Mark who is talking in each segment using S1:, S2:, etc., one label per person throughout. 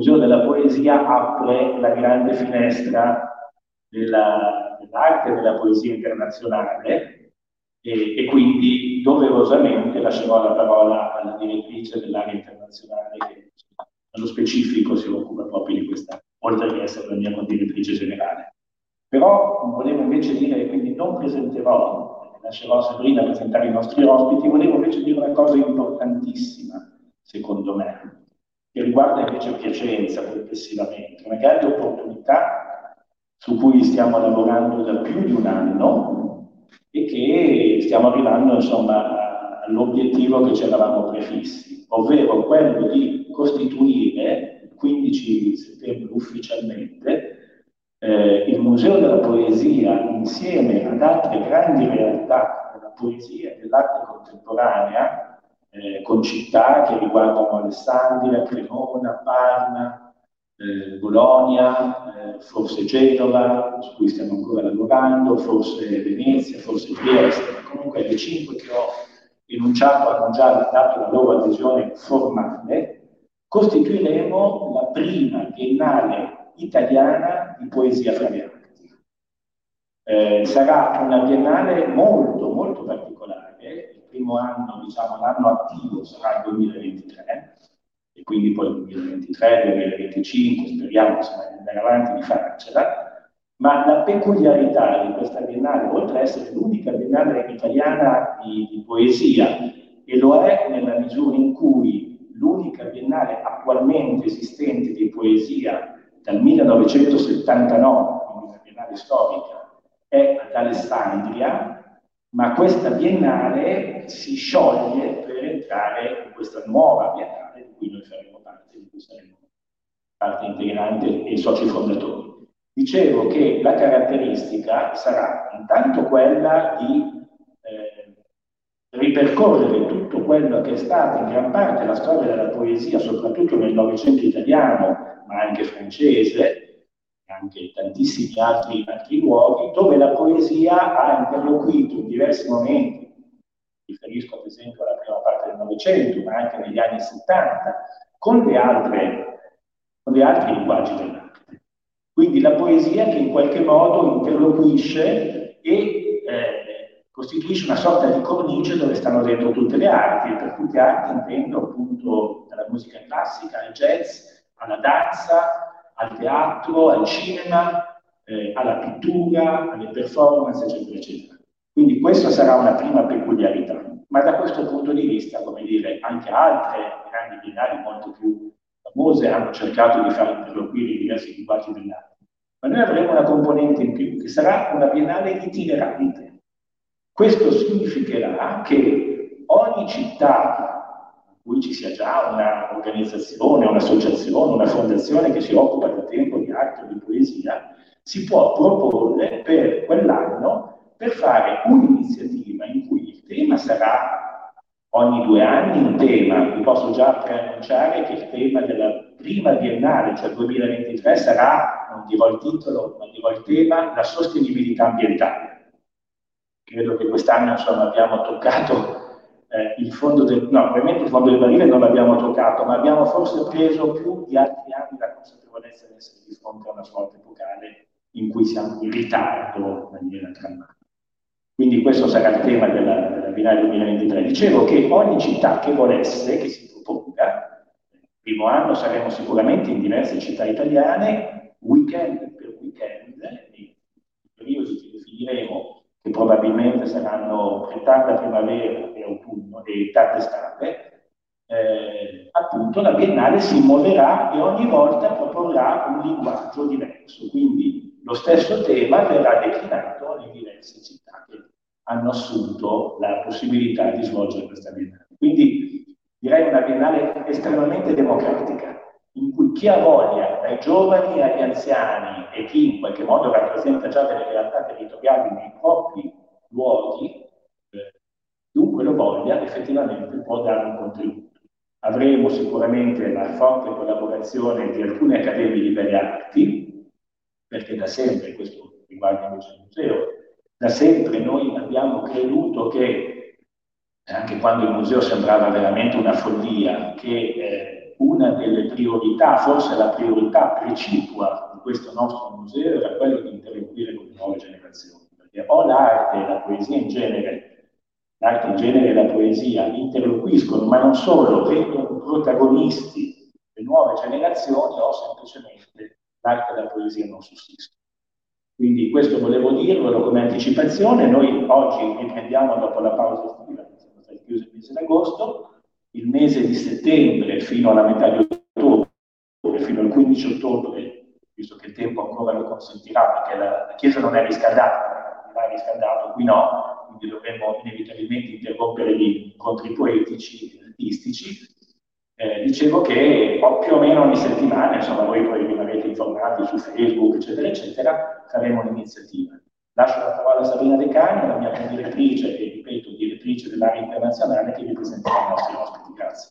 S1: Museo della Poesia apre la grande finestra della, dell'arte e della poesia internazionale e, e, quindi doverosamente lascerò la parola alla direttrice dell'area internazionale che nello specifico si occupa proprio di questa, oltre che essere la mia direttrice generale. Però volevo invece dire, quindi non presenterò, lascerò Sabrina presentare i nostri ospiti, volevo invece dire una cosa importantissima, secondo me, che riguarda invece Piacenza complessivamente, una grande opportunità su cui stiamo lavorando da più di un anno e che stiamo arrivando insomma all'obiettivo che ci eravamo prefissi, ovvero quello di costituire il 15 settembre ufficialmente eh, il Museo della Poesia insieme ad altre grandi realtà della poesia e dell'arte contemporanea eh, con città che riguardano Alessandria, Cremona, Parma, eh, Bologna, eh, forse Genova, su cui stiamo ancora lavorando, forse Venezia, forse Trieste, comunque le cinque che ho enunciato hanno già dato la loro adesione formale, costituiremo la prima biennale italiana di poesia fra le arti. Eh, sarà una biennale molto, molto particolare primo anno, diciamo, l'anno attivo sarà il 2023 e quindi poi il 2023, 2025, speriamo insomma, di andare avanti di farcela, ma la peculiarità di questa biennale, oltre ad essere l'unica biennale italiana di, di poesia, e lo è nella misura in cui l'unica biennale attualmente esistente di poesia dal 1979, quindi una biennale storica, è ad Alessandria, ma questa biennale si scioglie per entrare in questa nuova biennale di cui noi faremo parte, di cui saremo parte integrante e soci fondatori. Dicevo che la caratteristica sarà intanto quella di eh, ripercorrere tutto quello che è stato in gran parte la storia della poesia, soprattutto nel Novecento italiano, ma anche francese, anche tantissimi altri, altri luoghi, dove la poesia ha interloquito in diversi momenti, riferisco ad esempio alla prima parte del Novecento, ma anche negli anni 70, con le altre, con gli altri linguaggi dell'arte. Quindi la poesia che in qualche modo interloquisce e eh, costituisce una sorta di cornice dove stanno dentro tutte le arti, e per tutte le arti intendo appunto dalla musica classica al jazz, alla danza, al teatro, al cinema, eh, alla pittura, alle performance, eccetera, eccetera. Quindi questa sarà una prima peculiarità. Ma da questo punto di vista, come dire, anche altre grandi biennali molto più famose hanno cercato di far interloquire i diversi linguaggi dell'arte. Ma noi avremo una componente in più, che sarà una biennale itinerante. Questo significherà che ogni città cui ci sia già un'organizzazione, un'associazione, una fondazione che si occupa da tempo di arte o di poesia, si può proporre per quell'anno per fare un'iniziativa in cui il tema sarà ogni due anni un tema. Vi posso già preannunciare che il tema della prima biennale, cioè 2023, sarà, non dirò il titolo, ma dirò il tema, la sostenibilità ambientale. Credo che quest'anno insomma, abbiamo toccato eh, il fondo del, no, ovviamente il fondo del barile non l'abbiamo toccato, ma abbiamo forse preso più di altri anni la consapevolezza di essere di fronte a una svolta epocale in cui siamo in ritardo in maniera drammatica. Quindi questo sarà il tema della, della Biennale 2023. Dicevo che ogni città che volesse, che si proponga, il primo anno saremo sicuramente in diverse città italiane, weekend per weekend, nei periodi che definiremo che probabilmente saranno tarda primavera e autunno e tarda estate, eh, appunto la Biennale si muoverà e ogni volta proporrà un linguaggio diverso, quindi lo stesso tema verrà declinato nelle diverse città che hanno assunto la possibilità di svolgere questa Biennale. Quindi direi una Biennale estremamente democratica, in cui chi ha voglia, dai giovani agli anziani e chi in qualche modo rappresenta già delle realtà territoriali nei propri luoghi, chiunque lo voglia, effettivamente può dare un contributo. Avremo sicuramente la forte collaborazione di alcune accademie di belle arti, perché da sempre, questo riguarda invece il museo, da sempre noi abbiamo creduto che, anche quando il museo sembrava veramente una follia, che eh, una delle priorità, forse la priorità precipua di questo nostro museo era quello di interloquire con le nuove generazioni, perché o l'arte e la poesia in genere, l'arte in genere e la poesia interloquiscono, ma non solo, vengono protagonisti le nuove generazioni o semplicemente l'arte e la poesia non sussistono. Quindi questo volevo dirvelo come anticipazione. Noi oggi riprendiamo dopo la pausa estiva, che siamo stati chiusi il mese d'agosto, il mese di settembre fino alla metà di ottobre, fino al 15 ottobre, visto che il tempo ancora lo consentirà, perché la, Chiesa non è riscaldata, non è riscaldato, qui no, quindi dovremmo inevitabilmente interrompere gli incontri poetici e artistici, eh, dicevo che più o meno ogni settimana, insomma voi poi rimarrete informati su Facebook, eccetera, eccetera, faremo un'iniziativa. Lascio la parola a Sabina De Cani, la mia direttrice e, ripeto, direttrice dell'area internazionale che vi presenterà i nostri ospiti. Grazie.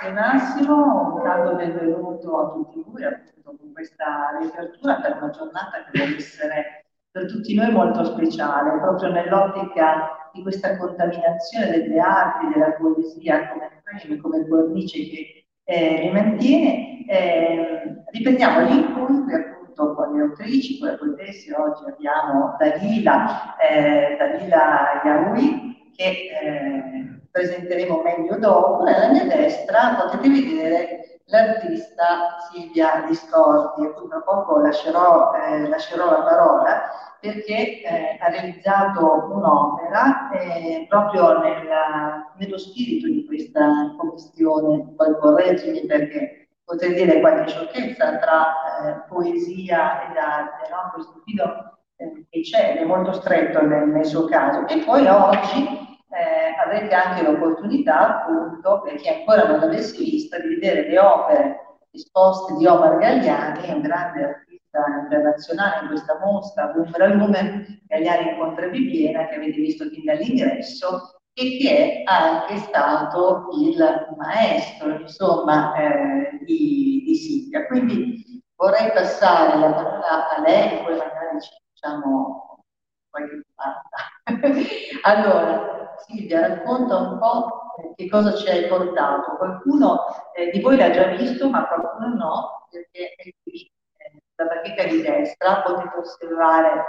S2: Grazie Massimo, caldo benvenuto a tutti voi appunto con questa riapertura per una giornata che deve essere per tutti noi molto speciale, proprio nell'ottica di questa contaminazione delle arti, della poesia come frame, come cornice che eh, li mantiene. Eh, riprendiamo gli incontri appunto con le autrici, con le poetesse. Oggi abbiamo Dalila, eh, Dalila Yahui che eh, presenteremo meglio dopo e alla mia destra potete vedere l'artista Silvia Discordi, a cui tra poco lascerò, eh, lascerò la parola, perché eh, ha realizzato un'opera eh, proprio nella, nello spirito di questa commissione, poi correggimi perché potrei dire qualche sciocchezza tra eh, poesia ed arte, no? questo filo eh, che c'è, è molto stretto nel, nel suo caso. E poi oggi eh, avrete anche l'opportunità, appunto, per chi ancora non l'avesse vista, di vedere le opere esposte di Omar Gagliani, un grande artista internazionale in questa mostra, Umbra Lumen, Gagliani incontra Bibiena, che avete visto fin dall'ingresso, e che è anche stato il maestro, insomma, eh, di, di Silvia. Quindi vorrei passare la parola a lei, poi magari ci facciamo qualche domanda. allora, Silvia, racconta un po' che cosa ci hai portato. Qualcuno eh, di voi l'ha già visto, ma qualcuno no, perché è qui, eh, la bacheca di destra, potete osservare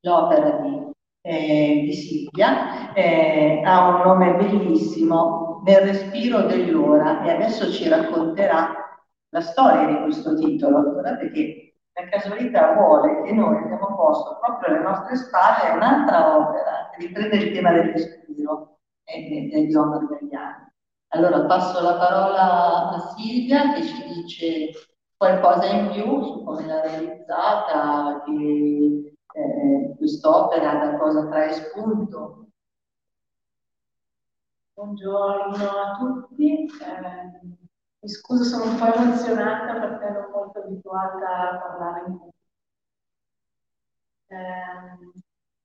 S2: l'opera di, eh, di Silvia. Eh, ha un nome bellissimo, Nel respiro dell'ora, e adesso ci racconterà la storia di questo titolo. Che la casualità vuole che noi abbiamo posto proprio alle nostre spalle un'altra opera che riprende il tema del respiro e di Omar Gagliani. Allora passo la parola a Silvia che ci dice qualcosa in più su come l'ha realizzata, che eh, quest'opera da cosa trae spunto.
S3: Buongiorno a tutti. Eh, mi scuso, sono un po' emozionata perché non molto abituata a parlare in pubblico. Eh,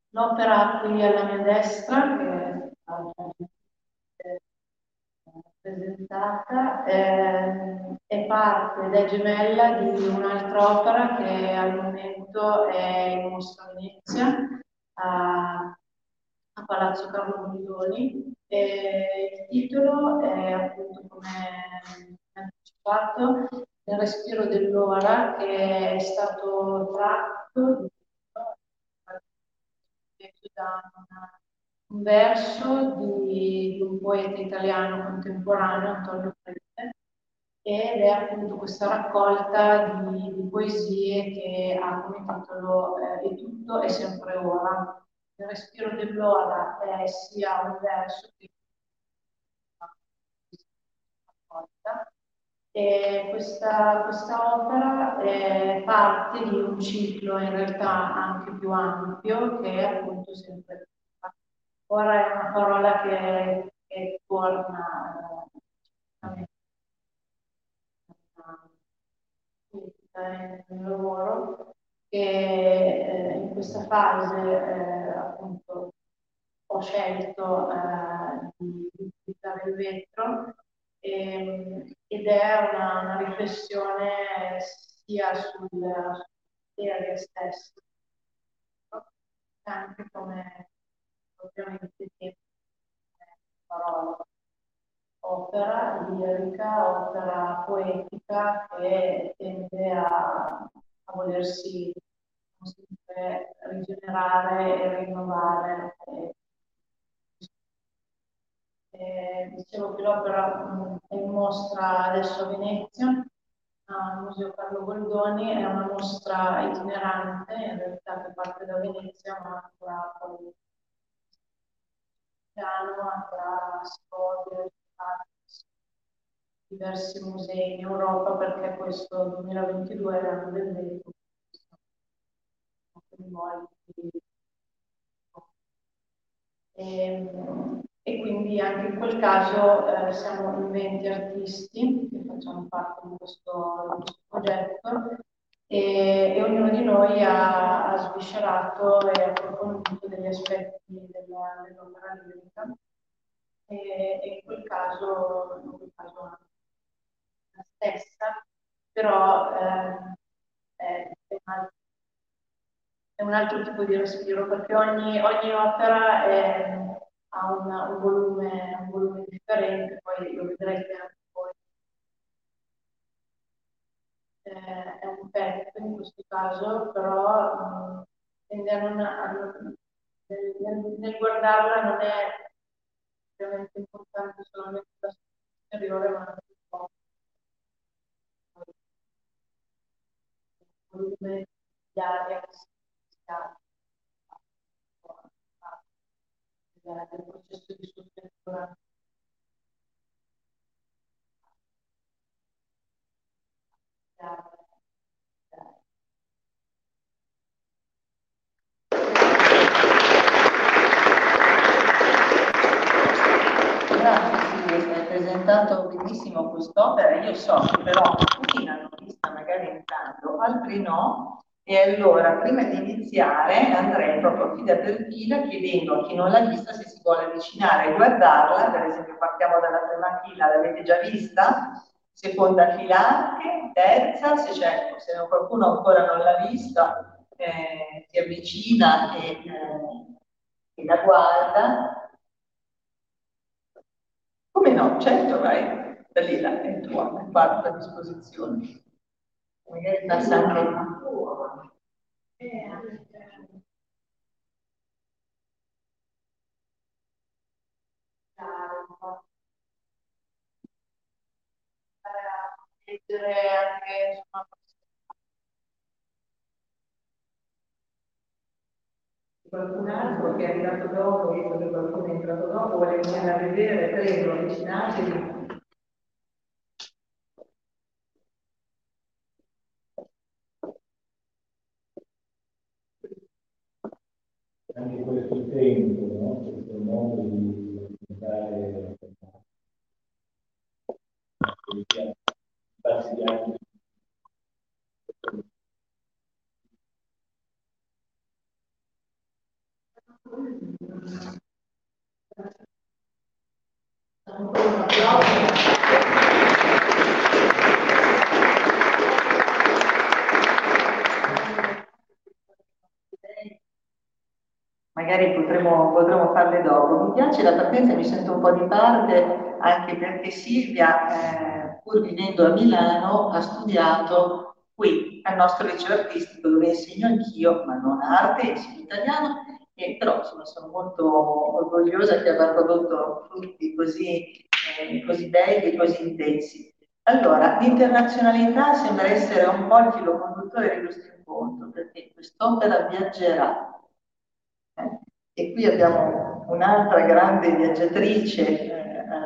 S3: l'opera qui alla mia destra, che è presentata, eh, è parte ed è gemella di un'altra opera che al momento è in mostra Venezia, a, a Palazzo Carlo Guidoni. il titolo è appunto come anticipato nel respiro dell'ora che è stato tratto da un verso di, di, un poeta italiano contemporaneo, Antonio Prete, ed è appunto questa raccolta di, di poesie che ha come titolo eh, E tutto è sempre ora. Il respiro dell'ora è sia un verso che una raccolta e questa, questa opera è parte di un ciclo in realtà anche più ampio che è appunto sempre Ora è una parola che, che torna eh, nel lavoro che eh, in questa fase eh, appunto ho scelto eh, di, utilizzare il vetro. E, ed è una, una, riflessione sia sul, sulla materia stessa, anche come ovviamente parola. Opera lirica, opera poetica che tende a, a volersi rigenerare e rinnovare. E, dicevo che l'opera è in mostra adesso a Venezia, al Museo Carlo Goldoni, è una mostra itinerante, in realtà che parte da Venezia, ma ancora poi Milano avrà storie, diversi musei in Europa perché questo 2022 è l'anno del vetro. E, e, quindi anche in quel caso eh, siamo in 20 artisti che facciamo parte di questo, di questo progetto e, e, ognuno di noi ha, ha sviscerato e approfondito degli aspetti della, dell'opera lirica. E, e, in quel caso, in quel caso la stessa, però eh, è, è, un altro, è, un altro, tipo di respiro perché ogni, ogni opera è, ha una, un, volume, un volume differente, poi lo vedrete anche eh, è un pezzo in questo caso, però mh, a non, nel, nel, guardarla non è veramente importante solamente la superiore, ma anche un po' il volume di aria che si ha del processo di struttura
S2: Grazie hai presentato benissimo quest'opera. Io so che però alcuni l'hanno vista magari entrando, altri no. E allora, prima di iniziare, andrei proprio fila per fila chiedendo a chi non l'ha vista se si vuole avvicinare e guardarla. Per esempio, partiamo dalla prima fila, l'avete già vista? seconda fila anche, terza, se, c'è, se qualcuno ancora non l'ha vista, eh, si avvicina e, eh, e, la guarda. Come no? Certo, vai, da lì là, è tua, è fatta a disposizione. Magari passa anche. Eh, leggere anche insomma, qualcun altro che è arrivato dopo, visto che qualcuno è entrato dopo, vuole venire a vedere, prego, avvicinatevi.
S1: Anche questo tempo, no? questo modo di andare diversi viaggi.
S2: Magari potremo, potremo farle dopo. Mi piace la partenza, mi sento un po' di parte Silvia eh, pur vivendo a Milano, ha studiato qui al nostro liceo artistico dove insegno anch'io, ma non arte, insegno italiano, e però insomma, sono molto orgogliosa che abbia prodotto frutti così, eh, così belli e così intensi. Allora, l'internazionalità sembra essere un po' il filo conduttore di questo incontro, perché quest'opera viaggerà. Eh? E qui abbiamo un'altra grande viaggiatrice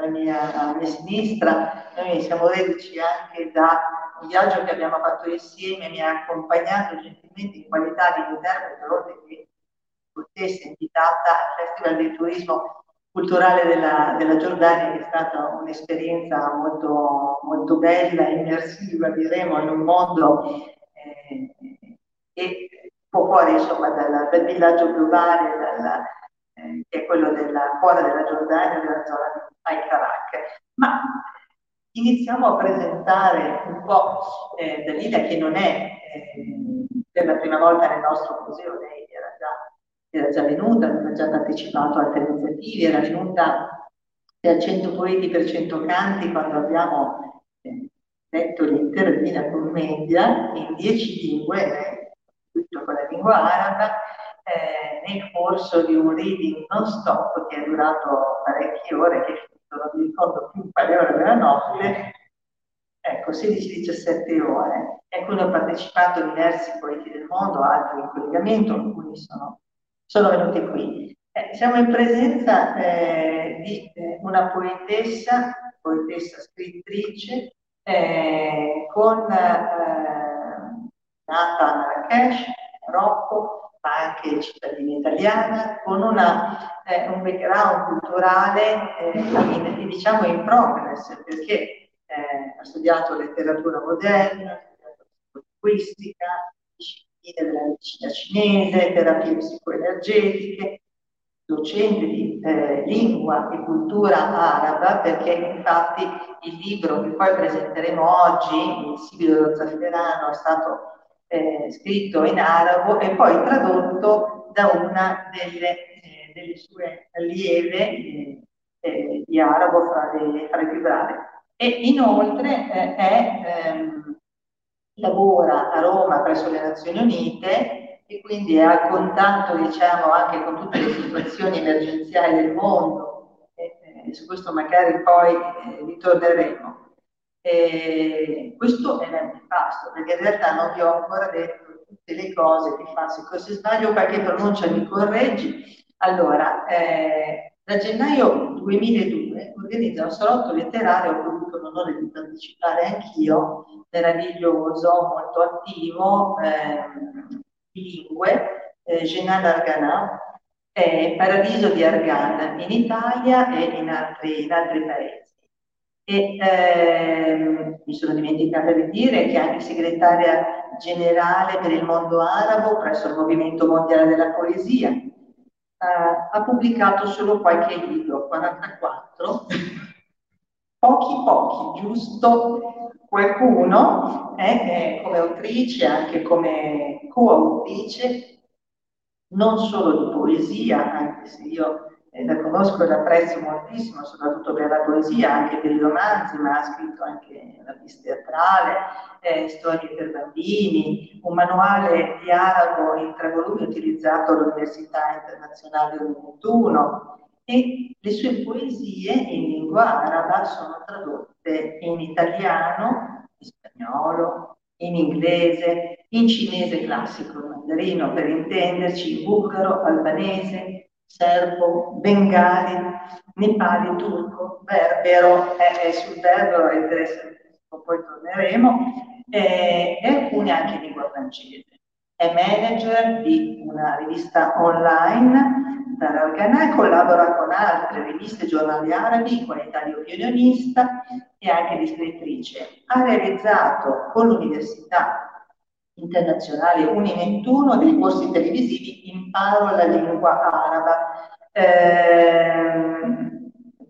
S2: alla, mia, alla mia sinistra, noi siamo reduci anche da un viaggio che abbiamo fatto insieme, mi ha accompagnato gentilmente in qualità di interprete, che cortese invitata al Festival del Turismo culturale della, della, Giordania che è stata un'esperienza molto, molto bella, immersiva, diremo, in un mondo eh, che può fuori insomma dal, dal villaggio globale, dalla, eh, che è quello della cuore della Giordania, della zona di Al-Karak. Ma iniziamo a presentare un po' eh, Dalila che non è eh, per la prima volta nel nostro museo, lei era già era già venuta, aveva già partecipato a altre iniziative, era venuta per 100 poeti per 100 canti quando abbiamo eh, letto l'intera Divina Commedia in 10 lingue, tutto con la lingua araba, eh, nel corso di un reading non stop che è durato parecchie ore, che non mi ricordo più quale ora della notte, ecco, 16-17 ore, e cui hanno partecipato diversi poeti del mondo, altri in collegamento, alcuni sono sono venuti qui. Eh, siamo in presenza eh, di eh, una poetessa, poetessa scrittrice, eh, con, eh, nata a Marrakesh, Marocco, ma anche cittadina italiana, con una, eh, un background culturale in, diciamo in progress, perché ha studiato letteratura moderna, linguistica, della medicina cinese, terapie psicoenergetiche, docente di eh, lingua e cultura araba, perché infatti il libro che poi presenteremo oggi, Il Sibilo dello Zafferano, è stato eh, scritto in arabo e poi tradotto da una delle, eh, delle sue allieve eh, eh, di arabo fra le, fra le più brave. E inoltre eh, è ehm, lavora a Roma presso le Nazioni Unite e quindi è a contatto diciamo, anche con tutte le situazioni emergenziali del mondo e, e su questo magari poi eh, ritorneremo. E questo è l'antipasto, perché in realtà non vi ho ancora detto tutte le cose che fa, se sbaglio qualche pronuncia mi correggi. Allora, eh, da gennaio 2002 organizza un salotto letterario a ho avuto l'onore di partecipare anch'io, meraviglioso, molto attivo, eh, bilingue, eh, Genan Argana, eh, Paradiso di Argan in Italia e in altri, in altri paesi. E ehm, mi sono dimenticata di dire che anche segretaria generale per il mondo arabo presso il Movimento Mondiale della Poesia, eh, ha pubblicato solo qualche libro, 44, pochi pochi, giusto? Qualcuno, eh, come autrice, anche come coautrice, non solo di poesia, anche se io eh, la conosco e la apprezzo moltissimo, soprattutto per la poesia, anche per i romanzi, ma ha scritto anche una pista teatrale, eh, storie per bambini, un manuale di arabo in tre volumi utilizzato all'Università Internazionale del 21 e le sue poesie in lingua araba sono tradotte in italiano, in spagnolo, in inglese, in cinese classico, in mandarino per intenderci, in bulgaro, albanese, serbo, bengali, nepali, turco, berbero, è, è sul berbero è interessantissimo, poi torneremo, e, e alcune anche in lingua. È manager di una rivista online, al e collabora con altre riviste giornali arabi in qualità di opinionista e anche di scrittrice. Ha realizzato con l'Università internazionale Uni21 dei corsi televisivi Imparo la lingua araba. Eh,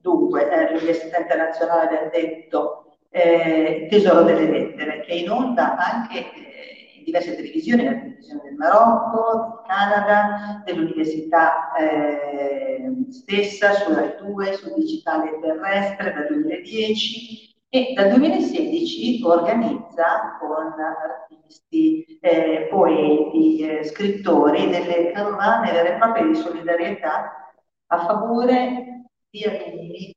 S2: dunque, l'Università Internazionale del Detto eh, Tesoro delle Lettere, che in onda anche eh, in diverse televisioni, la televisione del Marocco, del Canada, dell'Università eh, stessa, su Rai 2, sul digitale terrestre dal 2010 e dal 2016 organizza con artisti, eh, poeti, eh, scrittori delle carovane vere e proprie di solidarietà a favore di alunni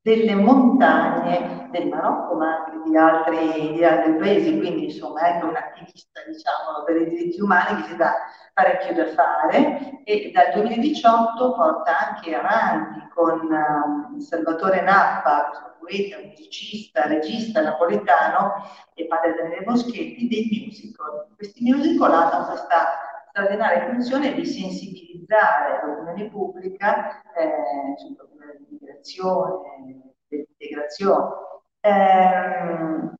S2: delle montagne del Marocco, ma di altri, di altri paesi, quindi insomma è un attivista diciamo, per i diritti umani che si dà parecchio da fare e dal 2018 porta anche avanti con um, Salvatore Nappa, poeta, musicista, regista napoletano e padre Daniele Moschetti, dei musical. Questi musical hanno questa straordinaria funzione di sensibilizzare l'opinione pubblica eh, sul problema dell'educazione, dell'integrazione. Ehm,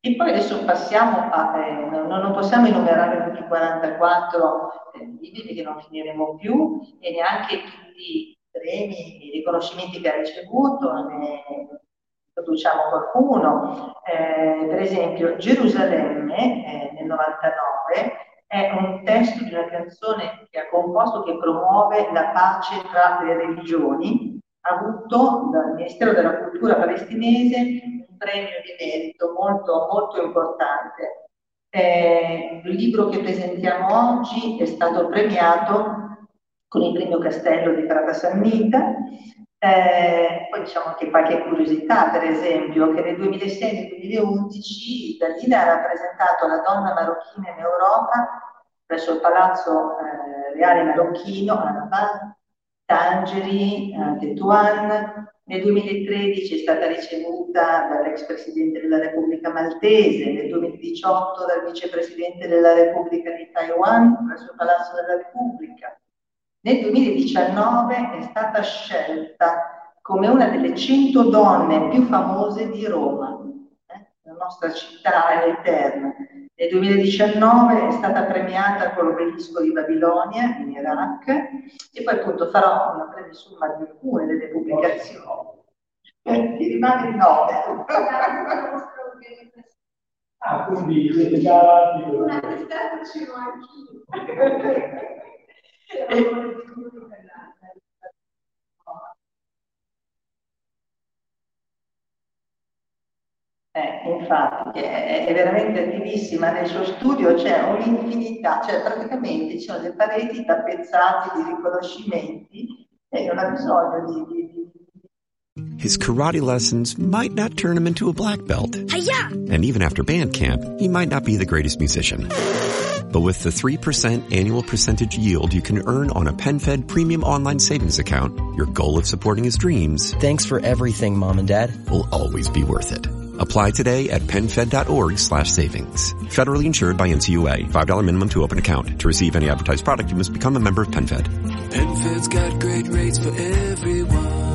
S2: e poi adesso passiamo a, eh, non, non, possiamo enumerare tutti i 44 eh, libri che non finiremo più e neanche tutti i premi, i riconoscimenti che ha ricevuto, ne produciamo qualcuno. Eh, per esempio, Gerusalemme eh, nel 99 è un testo di una canzone che ha composto che promuove la pace tra le religioni, avuto dal Ministero della Cultura palestinese premio di merito molto, molto importante. Eh, il libro che presentiamo oggi è stato premiato con il premio Castello di Frata Sannita. Eh, poi diciamo anche qualche curiosità, per esempio, che nel 2006 e nel 2011 Dalila ha rappresentato la donna marocchina in Europa presso il Palazzo eh, Reale Marocchino a Rabat, Tangeri, a Tetuan. Nel 2013 è stata ricevuta dall'ex presidente della Repubblica Maltese, nel 2018 dal vicepresidente della Repubblica di Taiwan presso il Palazzo della Repubblica. Nel 2019 è stata scelta come una delle 100 donne più famose di Roma, eh? la nostra città eterna. Nel 2019 è stata premiata con l'obelisco di Babilonia in Iraq e poi appunto farò una breve somma di alcune delle pubblicazioni. Eh, ti rimane il nome.
S1: Ah, quindi siete già avanti.
S3: Una testata ce l'ho anch'io.
S2: Eh, infatti, è, è, veramente attivissima nel suo studio, c'è un'infinità, cioè praticamente ci sono le pareti tappezzate di riconoscimenti e non ha bisogno di, di, di
S4: His karate lessons might not turn him into a black belt. Hi-ya! And even after band camp, he might not be the greatest musician. But with the 3% annual percentage yield you can earn on a PenFed premium online savings account, your goal of supporting his dreams.
S5: Thanks for everything, Mom and Dad.
S4: Will always be worth it. Apply today at PenFed.org slash savings. Federally insured by NCUA. $5 minimum to open account. To receive any advertised product, you must become a member of PenFed.
S6: PenFed's got great rates for everyone.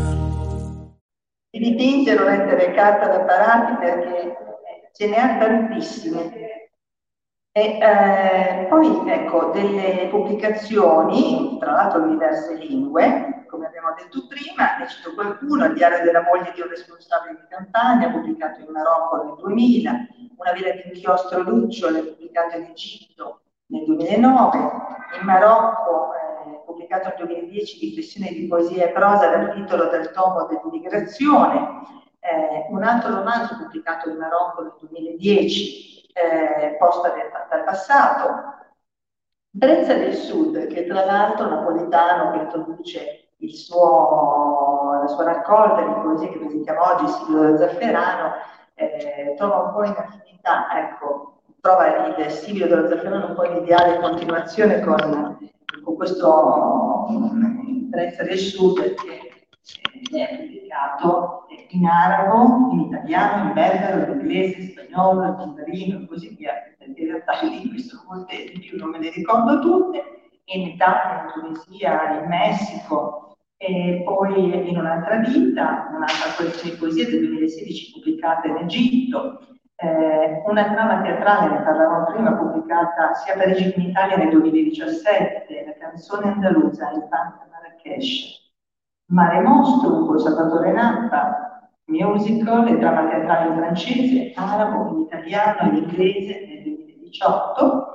S2: I dipinti non mettere carta da parati perché ce ne ha tantissime. E eh, poi ecco delle pubblicazioni, tra l'altro in diverse lingue, come abbiamo detto prima, ne cito qualcuno, il diario della moglie di un responsabile di campagna, pubblicato in Marocco nel 2000, una villa di inchiostro lucciole, pubblicato in Egitto nel 2009, in Marocco, eh, pubblicato nel 2010, riflessione di poesia e prosa dal titolo del tomo dell'immigrazione, eh, un altro romanzo pubblicato in Marocco nel 2010, eh, posta dal passato. Brezza del Sud, che tra l'altro napoletano che introduce suo, la sua raccolta di poesie che presentiamo oggi, Silvio Zafferano, eh, trova un po' in affinità, ecco, trova il Silvio dello Zafferano un po' in ideale continuazione con, con questo Brezza del Sud che è pubblicato in arabo, in italiano, in belgaro, in inglese, in spagnolo, in mandarino e così via, in realtà le lingue sono molte più, non me le ricordo tutte, in Italia, in Tunisia, in Messico, e poi in un'altra vita, un'altra collezione di poesie del 2016 pubblicata in Egitto, eh, una trama teatrale, ne parlavamo prima, pubblicata sia a Parigi che in Italia nel 2017, la canzone andalusa, Il Panta Marrakesh, Mare Mostro con Salvatore Nappa, musical e dramma teatrale in francese, arabo, in italiano e in inglese nel 2018.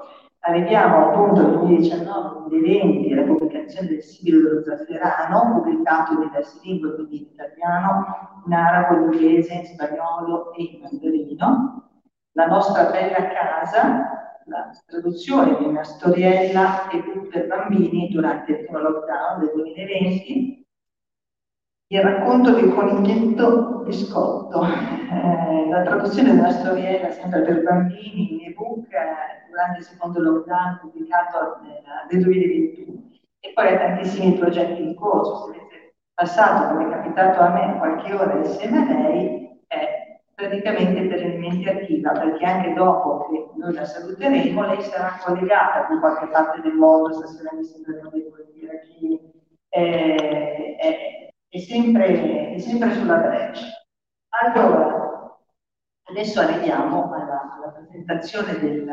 S2: Arriviamo al 2019-2020 alla pubblicazione del Sibilo dello Zafferano, pubblicato in diverse lingue, quindi in italiano, in arabo, in inglese, in spagnolo e in mandarino. La nostra bella casa, la traduzione di una storiella e per bambini durante il primo lockdown del 2020, il racconto del coniglietto biscotto, eh, la traduzione di una storiella sempre per bambini in ebook eh, durante il secondo lockdown pubblicato nel, nel 2021 e poi tantissimi progetti in corso, se avete passato come è capitato a me qualche ora insieme a lei è praticamente perennemente attiva perché anche dopo che noi la saluteremo lei sarà collegata da qualche parte del mondo, stasera mi sembra che chi, eh, eh, è sempre, è sempre sulla Grecia. Allora, adesso arriviamo alla, alla presentazione del,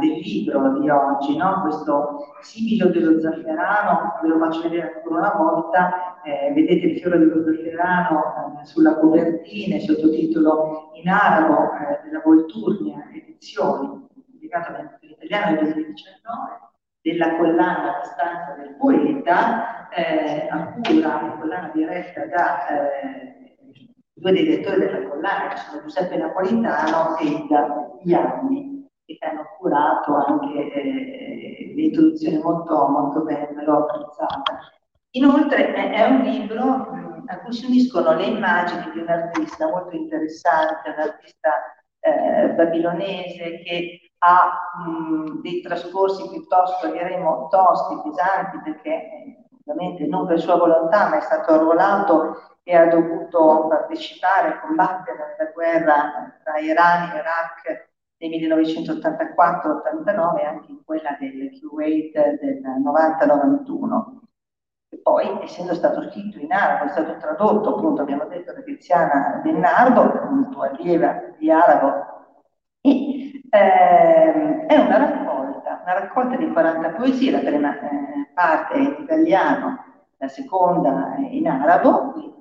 S2: del, libro di oggi, no? questo similo dello zafferano, ve lo faccio vedere ancora una volta, eh, vedete il fiore dello zafferano eh, sulla copertina, il sottotitolo in arabo eh, della Volturnia Edizioni, pubblicato in italiano nel 2019 della collana La stanza del poeta, eh, a cura, una collana diretta da due direttori della collana, che sono Giuseppe Napolitano e da Ianni, che hanno curato anche eh, l'introduzione molto, molto bella, l'ho apprezzata. Inoltre è, è un libro mh, a cui si uniscono le immagini di un artista molto interessante, un artista eh, babilonese che ha mh, dei trascorsi piuttosto diremo tosti, pesanti, perché eh, ovviamente non per sua volontà, ma è stato arruolato e ha dovuto partecipare, combattere nella guerra tra Iran e Iraq nel 1984-89 e anche in quella del Kuwait del 90-91. E poi, essendo stato scritto in arabo, è stato tradotto, appunto, abbiamo detto, da Tiziana Bennardo, tua allieva di arabo, e eh, è una raccolta, una raccolta di 40 poesie, la prima eh, parte è in italiano, la seconda in arabo,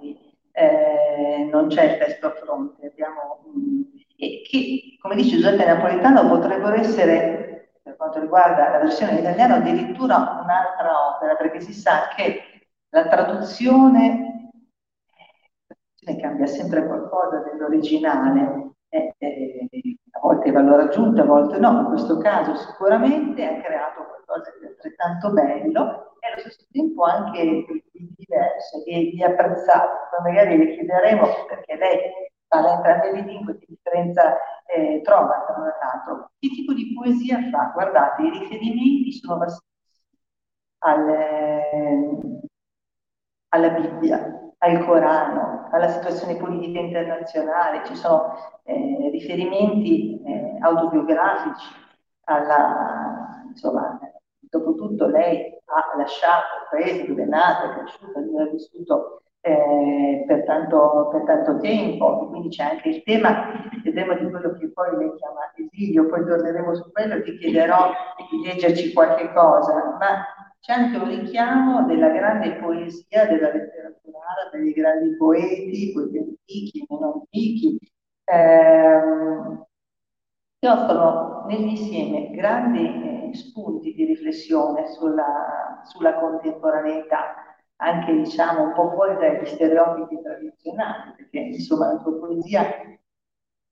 S2: eh, non c'è il testo a fronte, abbiamo, mh, e che, come dice Giuseppe Napolitano, potrebbero essere, per quanto riguarda la versione in italiano, addirittura un'altra opera, perché si sa che la traduzione, eh, cambia sempre qualcosa dell'originale, eh, eh, a volte valore aggiunto, a volte no, in questo caso sicuramente ha creato qualcosa di altrettanto bello e allo stesso tempo anche di diverso, di, di apprezzato. Poi magari le chiederemo perché lei parla entrambe le lingue, che differenza eh, trova tra un l'altro. Che tipo di poesia fa? Guardate, i riferimenti sono vastissimi alle, alla Bibbia, al Corano, alla situazione politica internazionale, ci sono eh, riferimenti eh, autobiografici, alla, insomma, dopo tutto lei ha lasciato il paese dove è nata, è cresciuta, dove ha vissuto eh, per, tanto, per, tanto, tempo, quindi c'è anche il tema, il tema di quello che poi lei chiama esilio, poi torneremo su quello e ti chiederò di leggerci qualche cosa, ma c'è anche un richiamo della grande poesia della letteratura arabe, dei grandi poeti, quelli antichi, meno antichi, ehm, che offrono nell'insieme grandi eh, spunti di riflessione sulla, sulla contemporaneità, anche diciamo un po' fuori dagli stereotipi tradizionali, perché insomma la tua poesia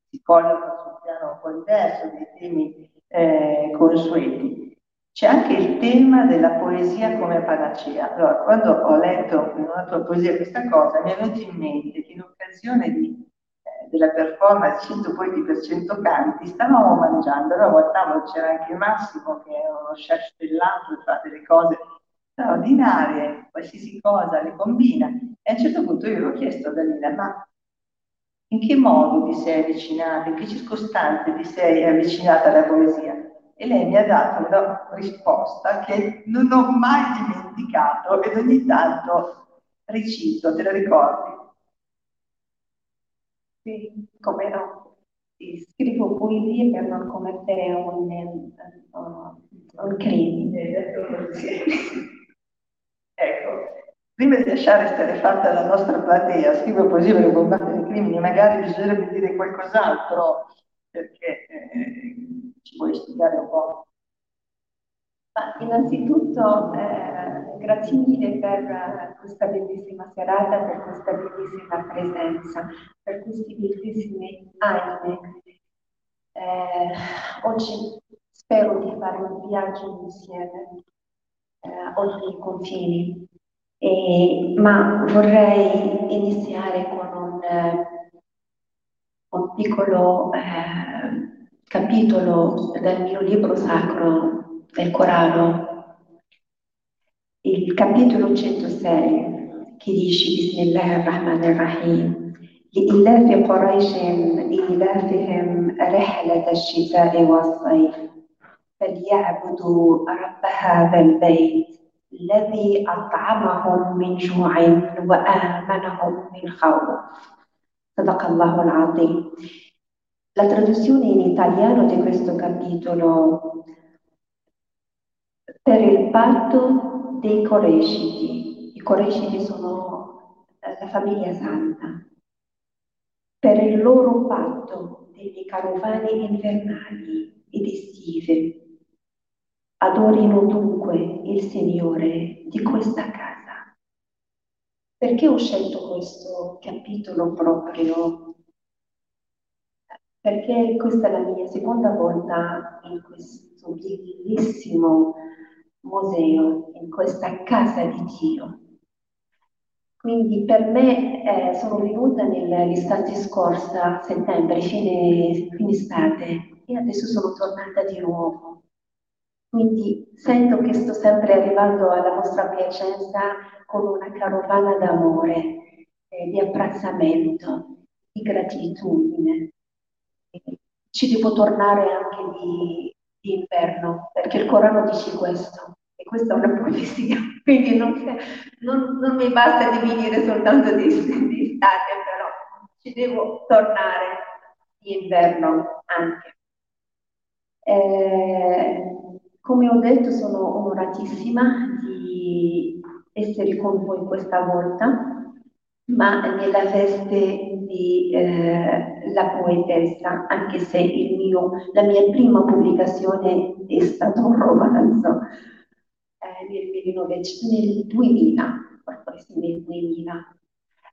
S2: si colloca su un piano un po' diverso dei temi eh, consueti. C'è anche il tema della poesia come panacea. Allora, quando ho letto in una tua poesia questa cosa, mi è venuto in mente che in occasione di, eh, della performance 100 poeti per 100 canti stavamo mangiando, allora al tavolo c'era anche Massimo che è uno chef stellato e fa delle cose straordinarie, qualsiasi cosa le combina. E a un certo punto io l'ho chiesto a Dalila, ma in che modo ti sei avvicinata, in che circostanze ti sei avvicinata alla poesia? E lei mi ha dato una risposta che non ho mai dimenticato ed ogni tanto recito, te la ricordi?
S7: Sì, come no. Scrivo poesie per non commettere un, un, un crimine.
S2: ecco, prima di lasciare stare fatta la nostra platea, scrivo poesie per combattere i crimini, magari bisognerebbe dire qualcos'altro, perché eh, ci vuoi spiegare un po'?
S7: Ma innanzitutto eh, grazie mille per eh, questa bellissima serata, per questa bellissima presenza, per questi bellissimi anime. Eh, oggi spero di fare un viaggio insieme eh, oltre i confini, e, ma vorrei iniziare con un, eh, un piccolo eh, capitolo del mio libro sacro del Corano, il capitolo 106, che dice Bismillah ar-Rahman ar-Rahim. لإلاف قريش إيلافهم رحلة الشتاء والصيف فليعبدوا رب هذا البيت الذي أطعمهم من جوع وآمنهم من خوف صدق الله العظيم La traduzione in italiano di questo capitolo per il patto dei Coresciti. I Coresciti sono la famiglia santa. Per il loro patto delle carovane invernali ed estive. Adorino dunque il Signore di questa casa. Perché ho scelto questo capitolo proprio? Perché questa è la mia seconda volta in questo bellissimo museo, in questa casa di Dio. Quindi per me eh, sono venuta nell'estate scorsa, settembre, fine, fine estate, e adesso sono tornata di nuovo. Quindi sento che sto sempre arrivando alla vostra Piacenza con una carovana d'amore, eh, di apprezzamento, di gratitudine. Ci devo tornare anche di, di inverno, perché il Corano dice questo, e questa è una profezia, quindi non, non, non mi basta di venire soltanto di, di estate, però ci devo tornare di inverno anche. Eh, come ho detto, sono onoratissima di essere con voi questa volta, ma nella veste di eh, la poetessa, anche se mio, la mia prima pubblicazione è stato un romanzo eh, nel, nel 2000, nel 2000.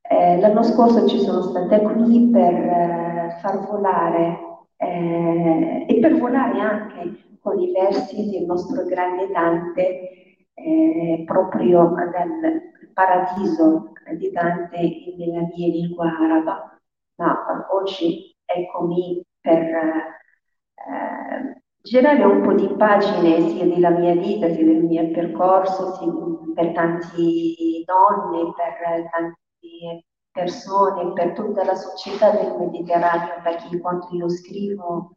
S7: Eh, l'anno scorso ci sono stata qui per eh, far volare eh, e per volare anche con i versi del nostro grande Dante eh, proprio dal paradiso di Dante nella mia lingua araba. Ma oggi eccomi per eh, girare un po' di pagine sia della mia vita, sia del mio percorso, sia per tanti donne, per tante persone, per tutta la società del Mediterraneo, perché quando io scrivo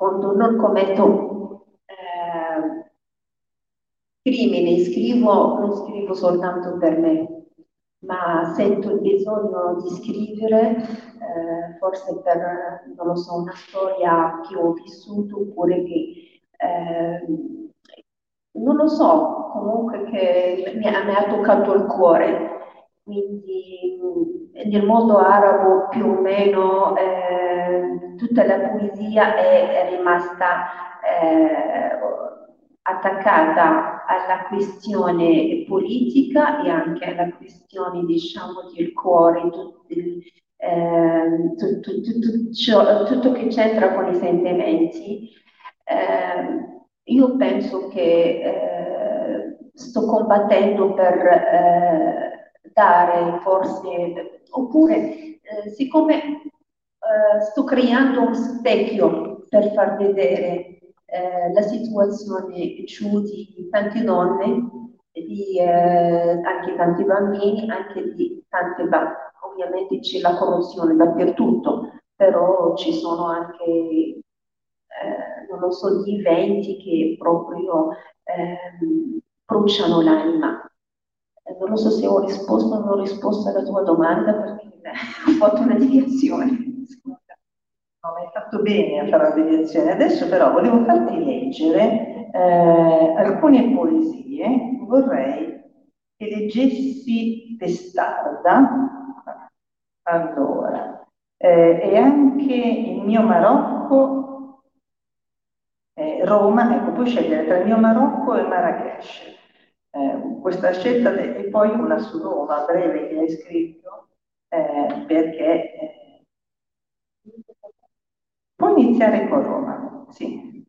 S7: quando non commetto eh, crimini, scrivo, non scrivo soltanto per me, ma sento il bisogno di scrivere, eh, forse per, so, una storia che ho vissuto oppure che, eh, non lo so, comunque che mi ha, mi ha toccato il cuore. Quindi nel mondo arabo più o meno eh, tutta la poesia è, è rimasta eh, attaccata alla questione politica e anche alla questione, diciamo, del cuore, eh, tutto, tutto, ciò, tutto, che c'entra con i sentimenti. Eh, io penso che eh, sto combattendo per eh, dare forse, oppure eh, siccome eh, sto creando un specchio per far vedere eh, la situazione di tante donne, di eh, anche tanti bambini, anche di tante bambine. Ovviamente c'è la corruzione dappertutto, però ci sono anche, eh, non lo so, gli eventi che proprio ehm, bruciano l'anima non lo so se ho risposto o non ho risposto alla tua domanda perché ho fatto una deviazione.
S2: No, hai fatto bene a fare la deviazione. Adesso però volevo farti leggere eh, alcune poesie. Vorrei che leggessi Testarda. Allora, eh, e anche il mio Marocco, eh, Roma, ecco, puoi scegliere tra il mio Marocco e Marrakesh eh, questa scelta e poi una su Roma breve che hai scritto eh, perché puoi iniziare con Roma, sì.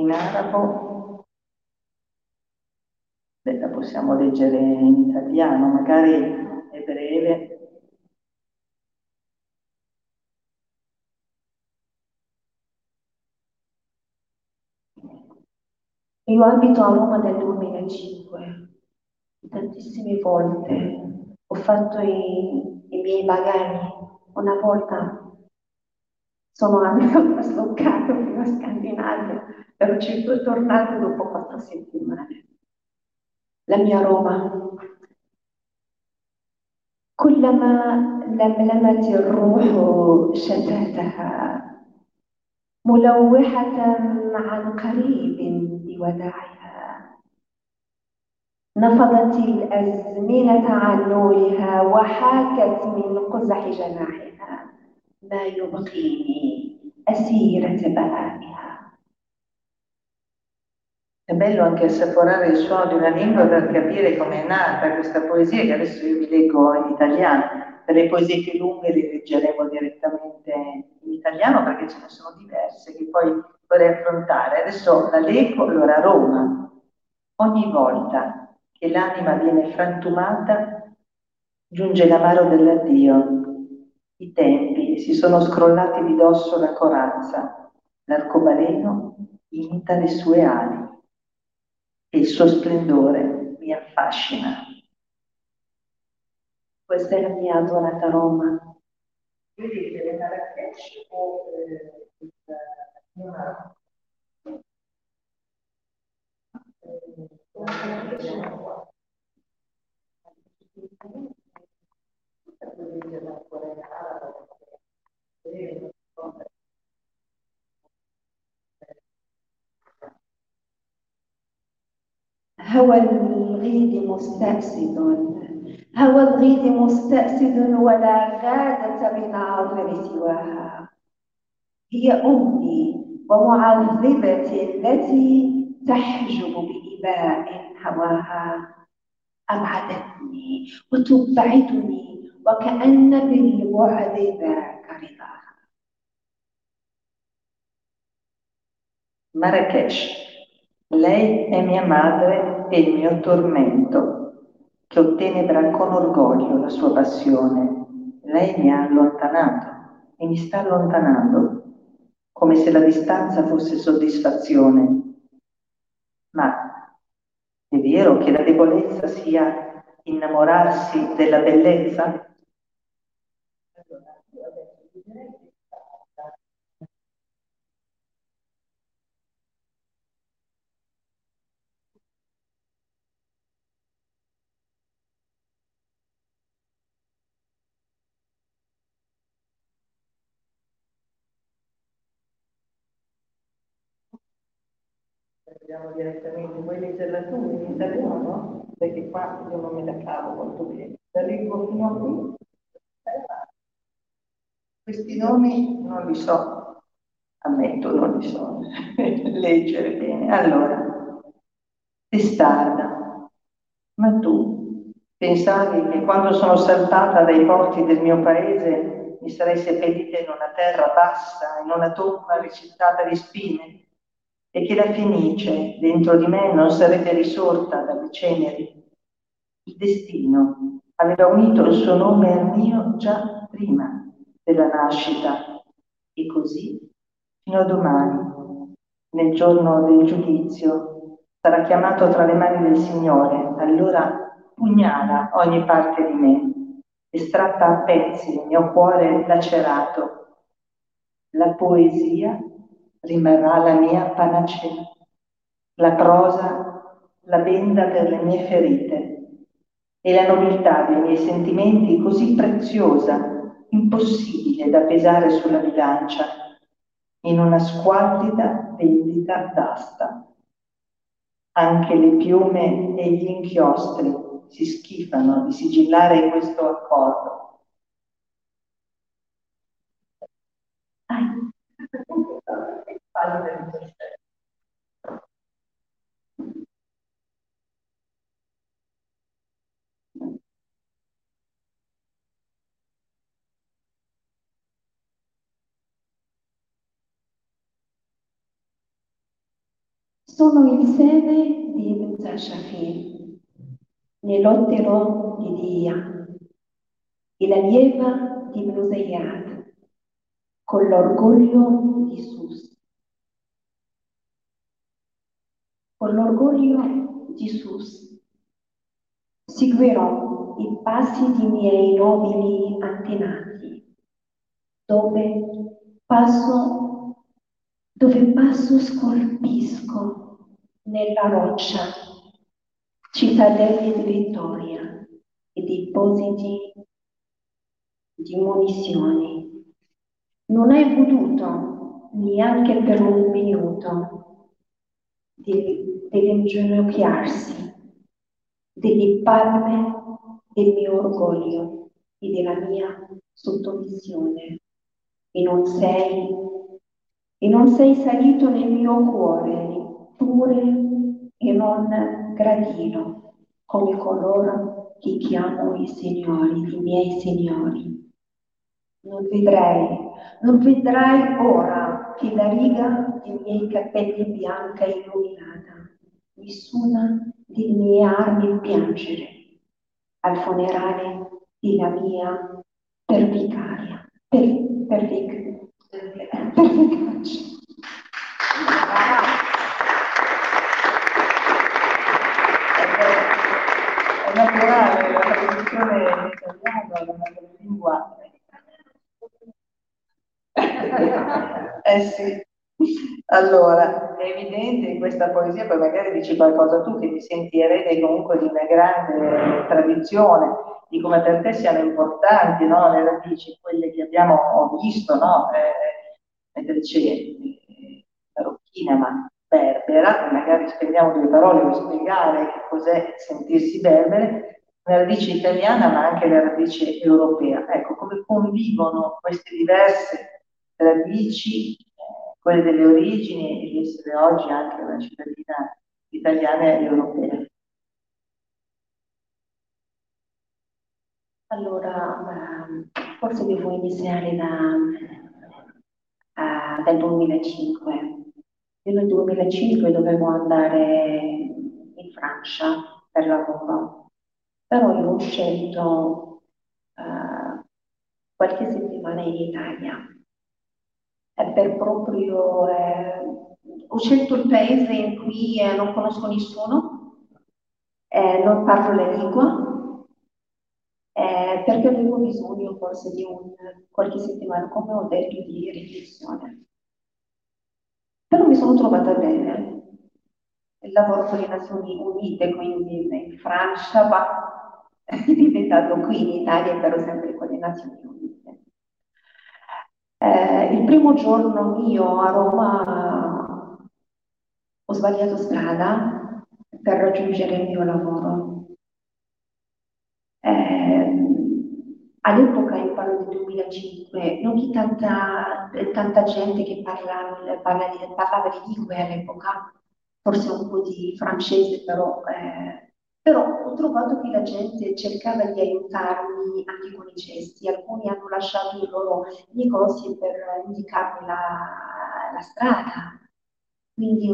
S2: In arabo la possiamo leggere in italiano, magari è breve.
S7: Io abito a Roma del 2005. tantissime volte, ho fatto i, i miei bagagli, una volta sono andata sloccato fino a Scandinavia, ero circa tornata dopo quattro settimane. La mia Roma كلما لملمت الروح شتاتها ملوحة عن قريب بوداعها نفضت الأزمنة عن نورها وحاكت من قزح جناحها ما يبقيني أسيرة بهائها
S2: È bello anche assaporare il suono di una lingua per capire come è nata questa poesia, che adesso io vi leggo in italiano. Per le poesie più lunghe le leggeremo direttamente in italiano perché ce ne sono diverse che poi vorrei affrontare. Adesso la leggo, allora Roma. Ogni volta che l'anima viene frantumata, giunge l'amaro dell'addio. I tempi si sono scrollati di dosso la corazza, l'arcobaleno imita le sue ali e il suo splendore mi affascina.
S7: Questa è la mia adorata Roma.
S2: Vedete le Marrakesh o eh,
S7: هوى الغيد مستأسد. هوى الغيد مستأسد ولا غادة بناظر سواها. هي أمي ومعذبتي التي تحجب بإباء هواها أبعدتني وتبعدني وكأن بالبعد ذاك رضاها
S2: Marrakesh. Lei è mia madre e il mio tormento, che ottenebra con orgoglio la sua passione. Lei mi ha allontanato e mi sta allontanando, come se la distanza fosse soddisfazione. Ma è vero che la debolezza sia innamorarsi della bellezza? Vediamo direttamente, vuoi leggerla tu in italiano? Perché qua io non me la cavo molto bene. La leggo fino a qui. Questi nomi non li so, ammetto, non li so leggere bene. Allora, testarda, ma tu pensavi che quando sono saltata dai porti del mio paese mi sarei seppellita in una terra bassa, in una tomba ricettata di spine? E che la Fenice dentro di me non sarebbe risorta dalle ceneri. Il destino aveva unito il suo nome al mio già prima della nascita e così fino a domani, nel giorno del giudizio, sarà chiamato tra le mani del Signore, allora pugnala ogni parte di me e stratta a pezzi il mio cuore lacerato. La poesia rimarrà la mia panacea, la prosa, la benda per le mie ferite e la nobiltà dei miei sentimenti così preziosa, impossibile da pesare sulla bilancia, in una squallida vendita d'asta. Anche le piume e gli inchiostri si schifano di sigillare questo accordo. Palle del
S7: Sono il seme di Shafir, nell'ottero di Dia, e la lieva di Zayyad, con l'orgoglio di Sus. Con l'orgoglio di Sus, seguirò i passi di miei nobili antenati, dove passo, dove passo scolpisco nella roccia cittadelle di vittoria e depositi di munizioni. Non hai potuto neanche per un minuto di, dell'inginocchiarsi delle palme del mio orgoglio e della mia sottomissione e non sei e non sei salito nel mio cuore pure e non gradino come coloro che chiamo i signori, i miei signori. Non vedrai, non vedrai ora che la riga dei miei capelli bianca illuminata, nessuna delle mie armi piangere al funerale della mia pervicaria, per, pervic, pervicacia.
S2: È naturale la. Eh sì. Allora, evidente in questa poesia, poi magari dici qualcosa tu che ti senti erede comunque di una grande tradizione, di come per te siano importanti no? le radici, quelle che abbiamo visto, no? eh, mentre c'è eh, marocchina ma berbera, magari spendiamo due parole per spiegare che cos'è sentirsi berbere, la radice italiana ma anche la radice europea. Ecco, come convivono queste diverse radici quelle delle origini e di essere oggi anche una cittadina italiana e europea.
S7: Allora, ehm, forse devo iniziare da, uh, dal 2005. Io nel 2005 dovevo andare in Francia per lavoro, però io ho scelto uh, qualche settimana in Italia per proprio... Eh, ho scelto il paese in cui eh, non conosco nessuno, eh, non parlo la lingua, perché avevo bisogno forse di un, qualche settimana, come ho detto, di riflessione. Però mi sono trovata bene. Il lavoro con le Nazioni Unite, quindi in Francia, ma è diventato qui in Italia, però sempre con le Nazioni Unite. Eh, il primo giorno mio a Roma ho sbagliato strada per raggiungere il mio lavoro. Eh, all'epoca, io parlo del 2005, non che tanta, tanta gente che parla, parla, parlava di lingue all'epoca, forse un po' di francese, però eh, però ho trovato che la gente cercava di aiutarmi anche con i gesti, alcuni hanno lasciato i loro negozi per indicarmi la, la strada, quindi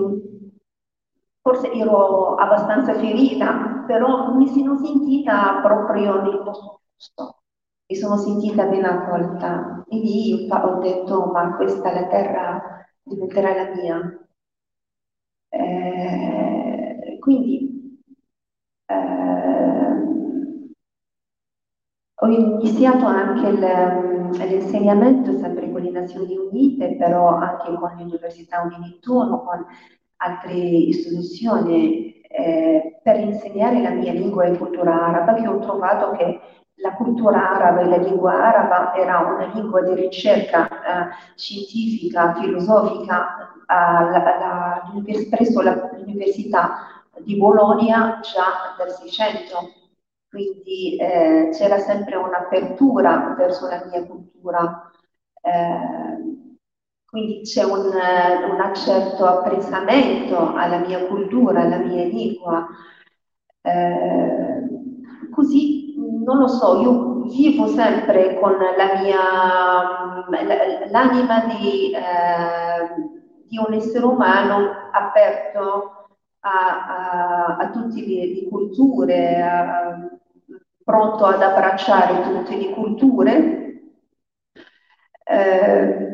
S7: forse ero abbastanza ferita, però mi sono sentita proprio nel posto giusto, mi sono sentita ben accolta. E lì ho detto ma questa la terra diventerà la mia. Eh, quindi ho iniziato anche l'insegnamento sempre con le Nazioni Unite, però anche con l'Università Unitone, con altre istituzioni, eh, per insegnare la mia lingua e cultura araba, che ho trovato che la cultura araba e la lingua araba era una lingua di ricerca eh, scientifica, filosofica eh, presso l'Università di Bologna già dal 600, quindi eh, c'era sempre un'apertura verso la mia cultura, eh, quindi c'è un, un certo apprezzamento alla mia cultura, alla mia lingua. Eh, così, non lo so, io vivo sempre con la mia, l'anima di, eh, di un essere umano aperto a, a, a tutte le, le culture, a, pronto ad abbracciare tutte le culture. Eh,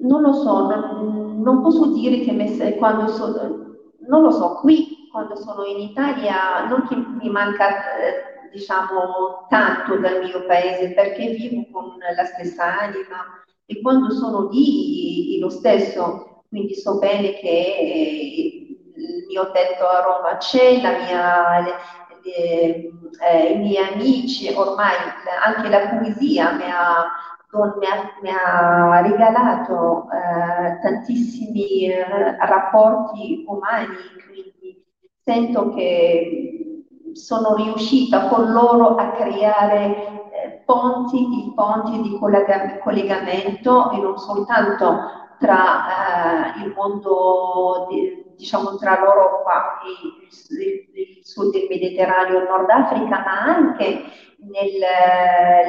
S7: non lo so, non, non, posso dire che me, quando so, non lo so, qui quando sono in Italia, non che mi manca, eh, diciamo, tanto dal mio paese, perché vivo con la stessa anima e quando sono lì lo stesso, quindi so bene che eh, il mio tetto a Roma c'è, la mia, le, le, eh, i miei amici, ormai anche la poesia mi ha, mi ha, mi ha regalato eh, tantissimi eh, rapporti umani, quindi sento che sono riuscita con loro a creare eh, ponti, ponti di collegamento e non soltanto tra eh, il mondo, di, diciamo, tra l'Europa e il, sud del Mediterraneo e il Nord Africa, ma anche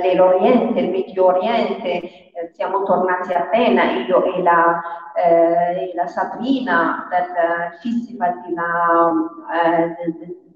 S7: nell'Oriente, il Medio Oriente. Eh, siamo tornati appena, io e la, eh, la Sabrina, dal Festival della, eh,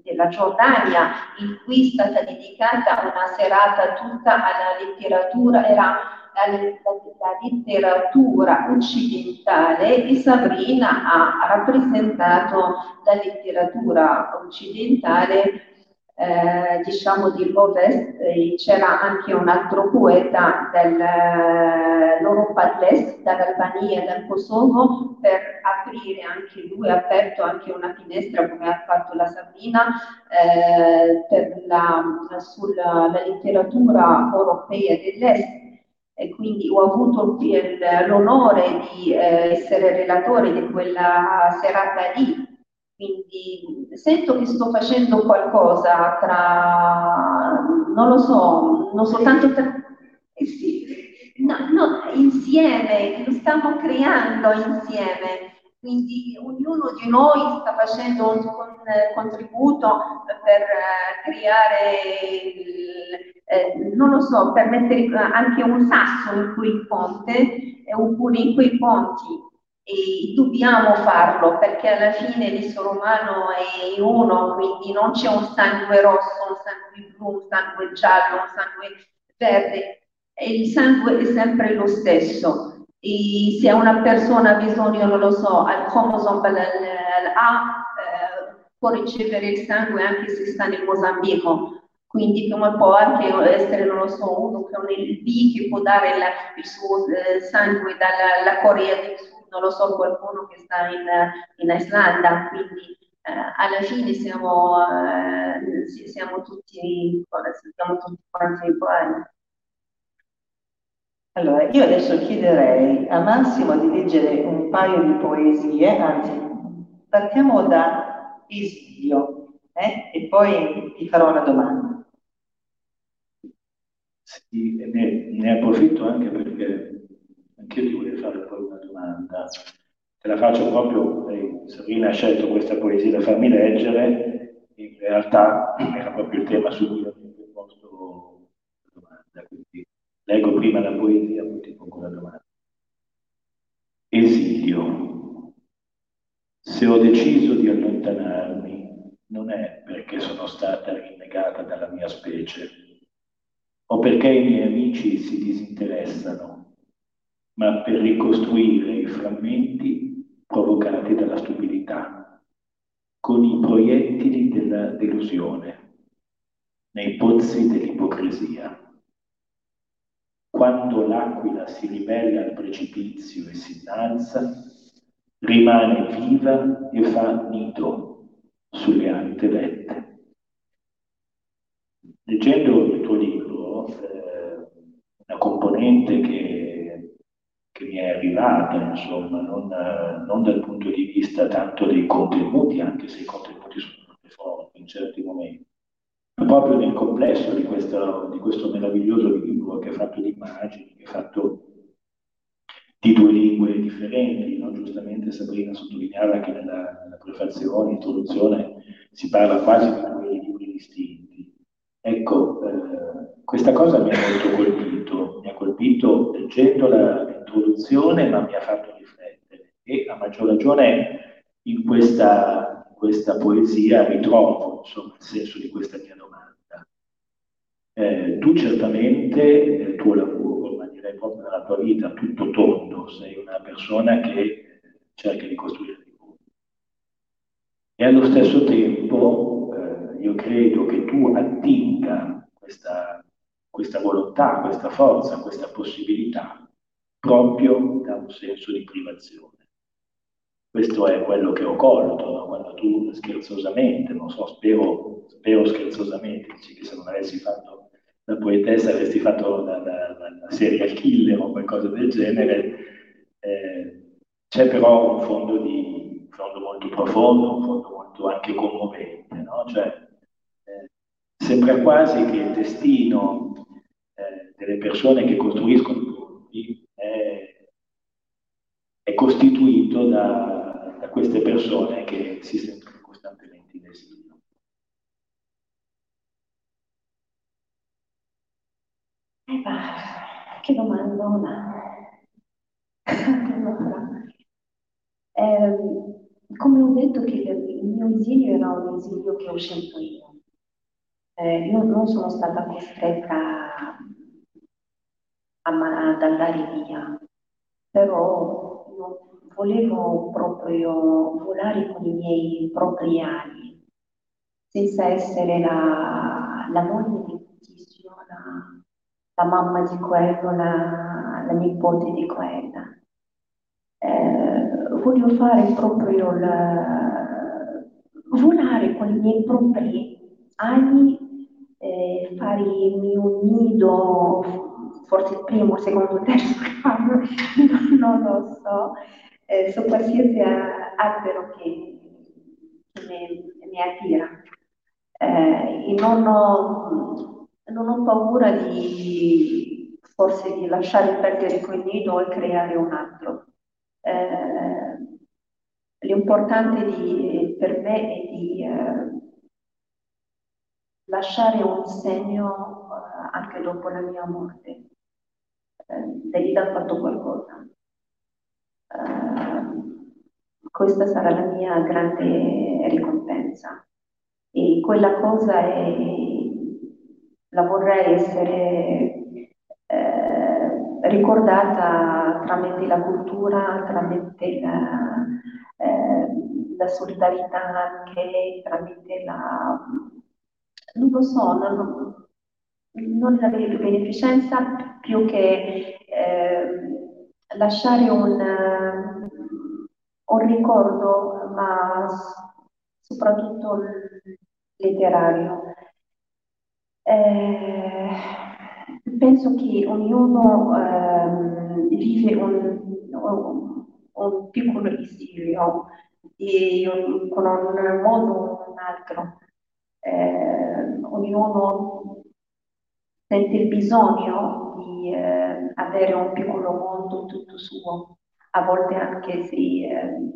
S7: della Giordania, in cui è stata dedicata una serata tutta alla letteratura, era la, letteratura occidentale e Sabrina ha rappresentato la letteratura occidentale eh, diciamo di Ovest, c'era anche un altro poeta dell'Europa dell'Est, dall'Albania e dal Kosovo, per aprire anche lui, ha aperto anche una finestra come ha fatto la Sabrina eh, la, sulla la letteratura europea dell'Est e quindi ho avuto l'onore di eh, essere relatore di quella serata lì. Quindi sento che sto facendo qualcosa tra, non lo so, non soltanto tra, eh sì, no, no, insieme, lo stiamo creando insieme. Quindi ognuno di noi sta facendo un, contributo per eh, creare il, eh, non lo so, per mettere anche un sasso in quel ponte eh, oppure in quei ponti. E dobbiamo farlo perché alla fine l'essere umano è uno, quindi non c'è un sangue rosso, un sangue blu, un sangue giallo, un sangue verde, e il sangue è sempre lo stesso. E se una persona ha bisogno, non lo so, al cromosoma A, eh, può ricevere il sangue anche se sta nel Mozambico quindi come può anche essere, non lo so, uno con il B che può dare la, il suo eh, sangue dalla Corea del Sud, non lo so, qualcuno che sta in, in Islanda, quindi eh, alla fine siamo, eh, siamo tutti, siamo tutti quanti uguali.
S2: Allora, io adesso chiederei a Massimo di leggere un paio di poesie, anzi, partiamo da Esilio, eh, e poi ti farò una domanda.
S1: Sì, ne, ne approfitto anche perché anche io ti voglio fare poi una domanda. Te la faccio proprio, eh, Sabrina ha scelto questa poesia da farmi leggere, in realtà era proprio il tema su cui ho posto la domanda, quindi leggo prima la poesia, poi ti pongo la domanda. Esilio. Se ho deciso di allontanarmi, non è perché sono stata rinnegata dalla mia specie, o perché i miei amici si disinteressano, ma per ricostruire i frammenti provocati dalla stupidità, con i proiettili della delusione, nei pozzi dell'ipocrisia. Quando l'aquila si ribella al precipizio e si innalza, rimane viva e fa nido sulle alte vette. Leggendo il tuo libro, eh, una componente che, che, mi è arrivata, insomma, non, non, dal punto di vista tanto dei contenuti, anche se i contenuti sono molto forti in certi momenti, ma proprio nel complesso di questo, di questo meraviglioso libro che è fatto di immagini, che è fatto di due lingue differenti, no? giustamente Sabrina sottolineava che nella, nella prefazione, introduzione, si parla quasi di due libri distinti. Ecco, questa cosa mi ha molto colpito, mi ha colpito leggendo l'introduzione, ma mi ha fatto riflettere e a maggior ragione in questa, questa poesia ritrovo insomma, il senso di questa mia domanda. Eh, tu certamente nel tuo lavoro, ma direi proprio nella tua vita, tutto tondo, sei una persona che cerca di costruire E allo stesso tempo eh, io credo che tu attinga questa, questa volontà, questa forza, questa possibilità proprio da un senso di privazione. Questo è quello che ho colto no? quando tu scherzosamente, non so, spero, spero scherzosamente, dici che se non avessi fatto la poetessa avresti fatto la, la, la serial killer o qualcosa del genere. Eh, c'è però un fondo, di, un fondo, molto profondo, un fondo molto anche commovente, no? Cioè, eh, sembra quasi che il destino delle persone che costruiscono i ponti è, è costituito da da queste persone che si sentono costantemente in esilio.
S7: Eh, che domandona! allora, eh, come ho detto che il mio esilio era un esilio che ho scelto io. Eh, io non sono stata costretta ad andare via, però io volevo proprio volare con i miei propri ali, senza essere la, la moglie di Tizio, la, la, mamma di quello, la, la nipote di quella. Eh, voglio fare proprio la, volare con i miei propri ali, eh, farmi un nido, forse il primo, secondo, terzo anno, non lo so, eh, su qualsiasi albero che, mi, attira. Eh, non, ho, non, ho, paura di forse di lasciare perdere quel nido e creare un altro. Eh, l'importante di, per me è di eh, lasciare un segno eh, anche dopo la mia morte. Devi dar fatto qualcosa. Ehm, questa sarà la mia grande ricompensa. E quella cosa è, la vorrei essere eh, ricordata tramite la cultura, tramite la, eh, la solidarietà anche, tramite la... non lo so, non, non la beneficenza più che... Eh, lasciare un, un ricordo, ma soprattutto letterario. Eh, penso che ognuno eh, vive un, un, un, piccolo esilio un, con un modo o un altro. Eh, ognuno sente il bisogno di eh, avere un piccolo mondo tutto suo, a volte anche se eh,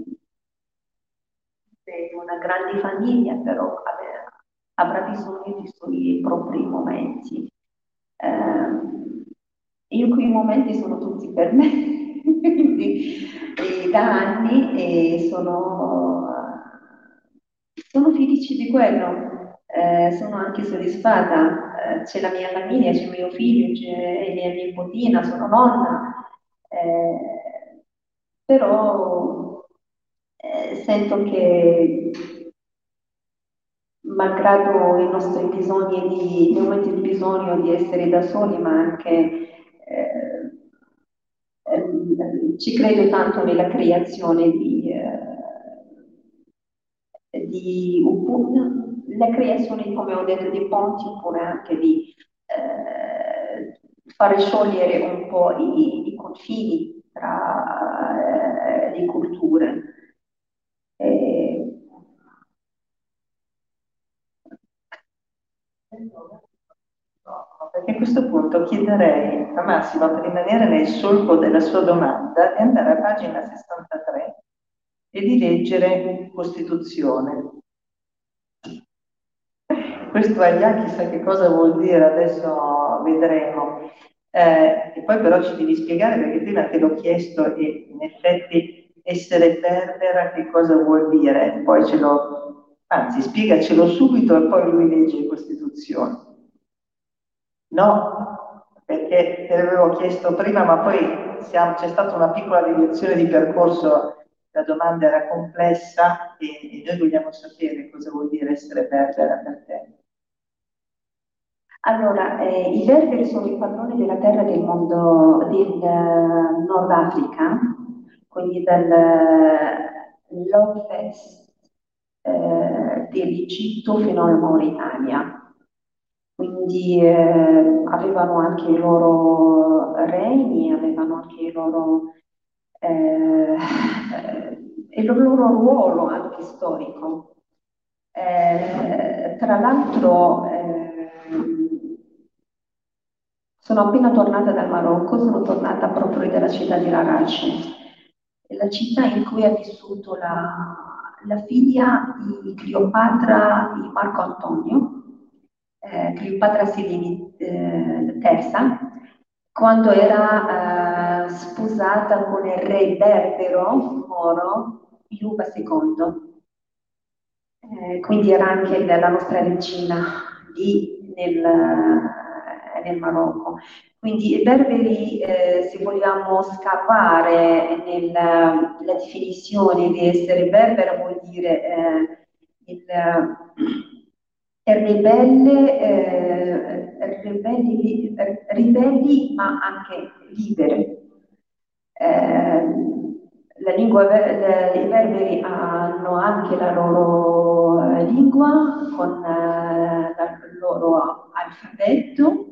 S7: una grande famiglia, però avrà bisogno dei suoi propri momenti. Eh, io quei momenti sono tutti per me, quindi da anni e sono, sono felice di quello. Eh, sono anche soddisfatta c'è la mia famiglia, c'è mio figlio, c'è mia nipotina, sono nonna, eh, però eh, sento che malgrado i nostri bisogni di, nei momenti di bisogno di essere da soli, ma anche eh, ehm, ci credo tanto nella creazione di, eh, di la creazione, come ho detto, di ponti oppure anche di eh, fare sciogliere un po' i, i confini tra eh, le culture. E...
S2: Perché a questo punto chiederei a Massimo per rimanere nel solco della sua domanda di andare a pagina 63 e di leggere Costituzione questo agli chissà che cosa vuol dire, adesso vedremo. Eh, e poi però ci devi spiegare perché prima te l'ho chiesto e in effetti essere berbera che cosa vuol dire, poi ce lo, anzi spiegacelo subito e poi lui legge Costituzione. No, perché te l'avevo chiesto prima, ma poi siamo, c'è stata una piccola direzione di percorso la domanda era complessa e, e noi vogliamo sapere cosa vuol dire essere berbera per te.
S7: Allora, eh, i berberi sono i padroni della terra del mondo del uh, Nord Africa, quindi dall'ovest eh, dell'Egitto fino alla Mauritania. Quindi eh, avevano anche i loro regni, avevano anche i loro, eh, il loro ruolo anche storico. Eh, tra l'altro sono appena tornata dal Marocco, sono tornata proprio dalla città di Larache, la città in cui ha vissuto la, la figlia di Cleopatra di Marco Antonio, eh, Cleopatra Selini eh, III, quando era eh, sposata con il re berbero moro Iuba II. Eh, quindi era anche la nostra regina lì nel nel Marocco. Quindi i berberi, eh, se vogliamo scavare nella definizione di essere berbera, vuol dire eh, il, eh, ribelle, eh, ribelli, ribelli, ma anche libere. Eh, la lingua, le, i berberi hanno anche la loro eh, lingua con il loro alfabeto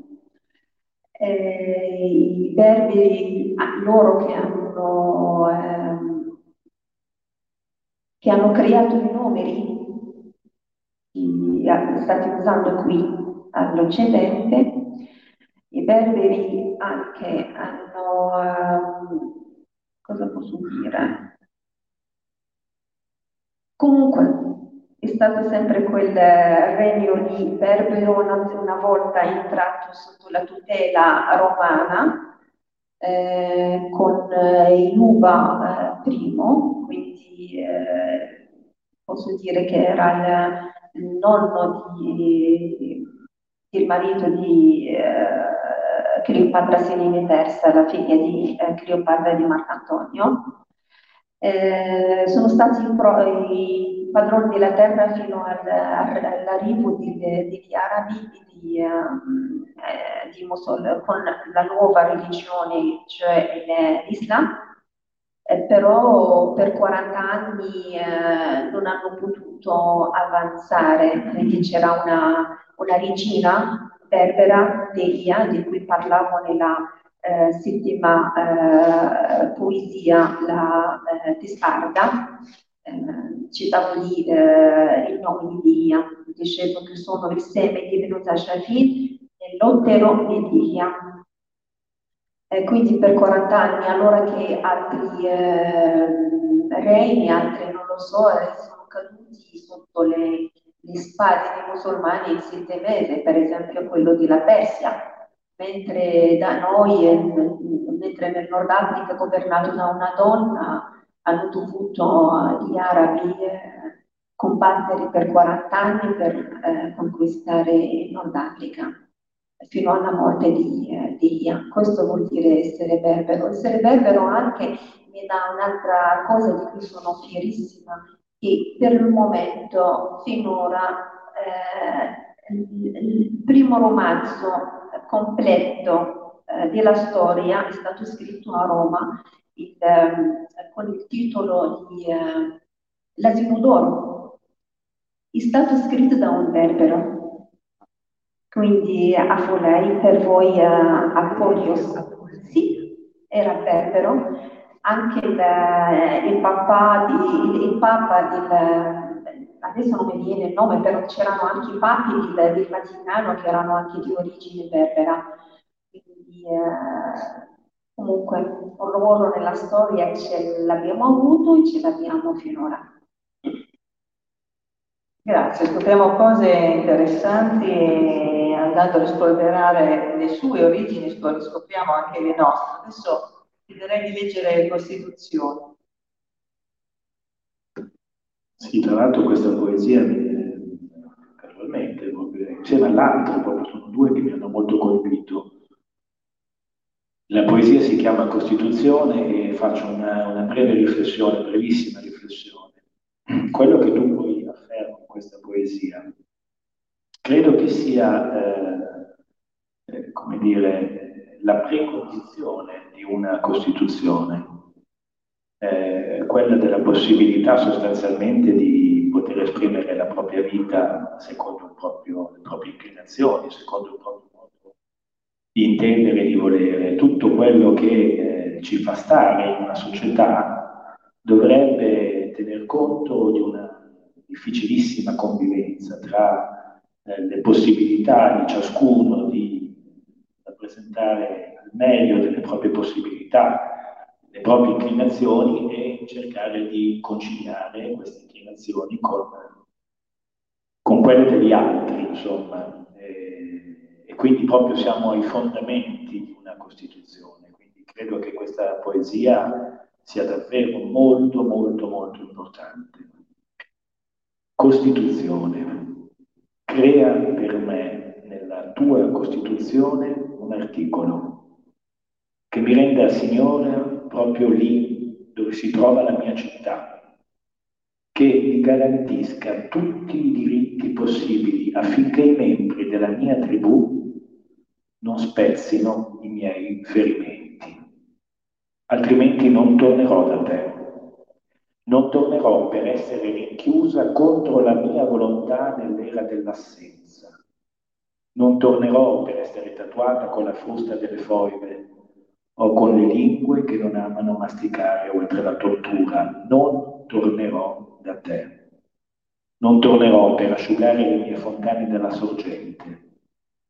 S7: eh, i berberi, loro che hanno, ehm, che hanno creato i numeri, li stati usando qui all'Occidente, i berberi anche hanno, ehm, cosa posso dire? Comunque, è stato sempre quel regno lì berbero una volta entrato sotto la tutela romana eh, con eh, Iuba eh, I, quindi eh, posso dire che era il, il nonno di, il marito di eh, Cleopatra Selene III, la figlia di eh, Cleopatra di Marcantonio. Eh, sono stati i padroni della terra fino al, all'arrivo degli arabi di, um, eh, di Mosul con la nuova religione, cioè l'Islam, eh, però per 40 anni eh, non hanno potuto avanzare, quindi c'era una, una regina berbera, Delia, di cui parlavo nella eh, settima eh, poesia, la eh, testarda, eh, citavo lì eh, il nome di Lia, dicevo che sono il seme di venuta Shafid e l'ottero di Lia. Eh, quindi per 40 anni, allora che altri eh, regni, altri non lo so, sono caduti sotto le, le spade dei musulmani in sette mesi, per esempio quello della Persia, mentre da noi, mentre nel Nord Africa governato da una donna, hanno dovuto gli arabi eh, combattere per 40 anni per eh, conquistare Nord Africa fino alla morte di, eh, di Ian. Questo vuol dire essere berbero. Essere berbero anche mi dà un'altra cosa di cui sono fierissima, che per il momento, finora, eh, il, il primo romanzo completo eh, della storia è stato scritto a Roma il, eh, con il titolo di eh, L'asino d'oro. È stato scritto da un berbero, quindi a Folei, per voi eh, a Polios. Sì, era berbero. Anche il, eh, il papà, di, il, il papa del adesso non mi viene il nome, però c'erano anche i papi del, del Vaticano che erano anche di origine berbera. Quindi eh, comunque un ruolo nella storia ce l'abbiamo avuto e ce l'abbiamo finora.
S2: Grazie, scopriamo cose interessanti e andando a rispolverare le sue origini scopriamo anche le nostre. Adesso chiederei di leggere le Costituzioni.
S1: Sì, tra l'altro questa poesia mi casualmente, insieme all'altro, proprio sono due che mi hanno molto colpito. La poesia si chiama Costituzione e faccio una, una breve riflessione, brevissima riflessione. Quello che tu poi affermi in questa poesia, credo che sia, eh, eh, come dire, la precondizione di una Costituzione, eh, quella della possibilità sostanzialmente di poter esprimere la propria vita secondo proprio, le proprie inclinazioni, secondo il proprio di intendere, di volere, tutto quello che eh, ci fa stare in una società dovrebbe tener conto di una difficilissima convivenza tra eh, le possibilità di ciascuno di rappresentare al meglio delle proprie possibilità, le proprie inclinazioni e cercare di conciliare queste inclinazioni con, con quelle degli altri, insomma. Quindi proprio siamo ai fondamenti di una Costituzione. Quindi credo che questa poesia sia davvero molto, molto, molto importante. Costituzione. Crea per me nella tua Costituzione un articolo che mi renda Signore proprio lì dove si trova la mia città, che mi garantisca tutti i diritti possibili affinché i membri della mia tribù non spezzino i miei ferimenti, altrimenti non tornerò da te. Non tornerò per essere rinchiusa contro la mia volontà nell'era dell'assenza. Non tornerò per essere tatuata con la frusta delle foibe o con le lingue che non amano masticare oltre la tortura. Non tornerò da te. Non tornerò per asciugare le mie fontane della sorgente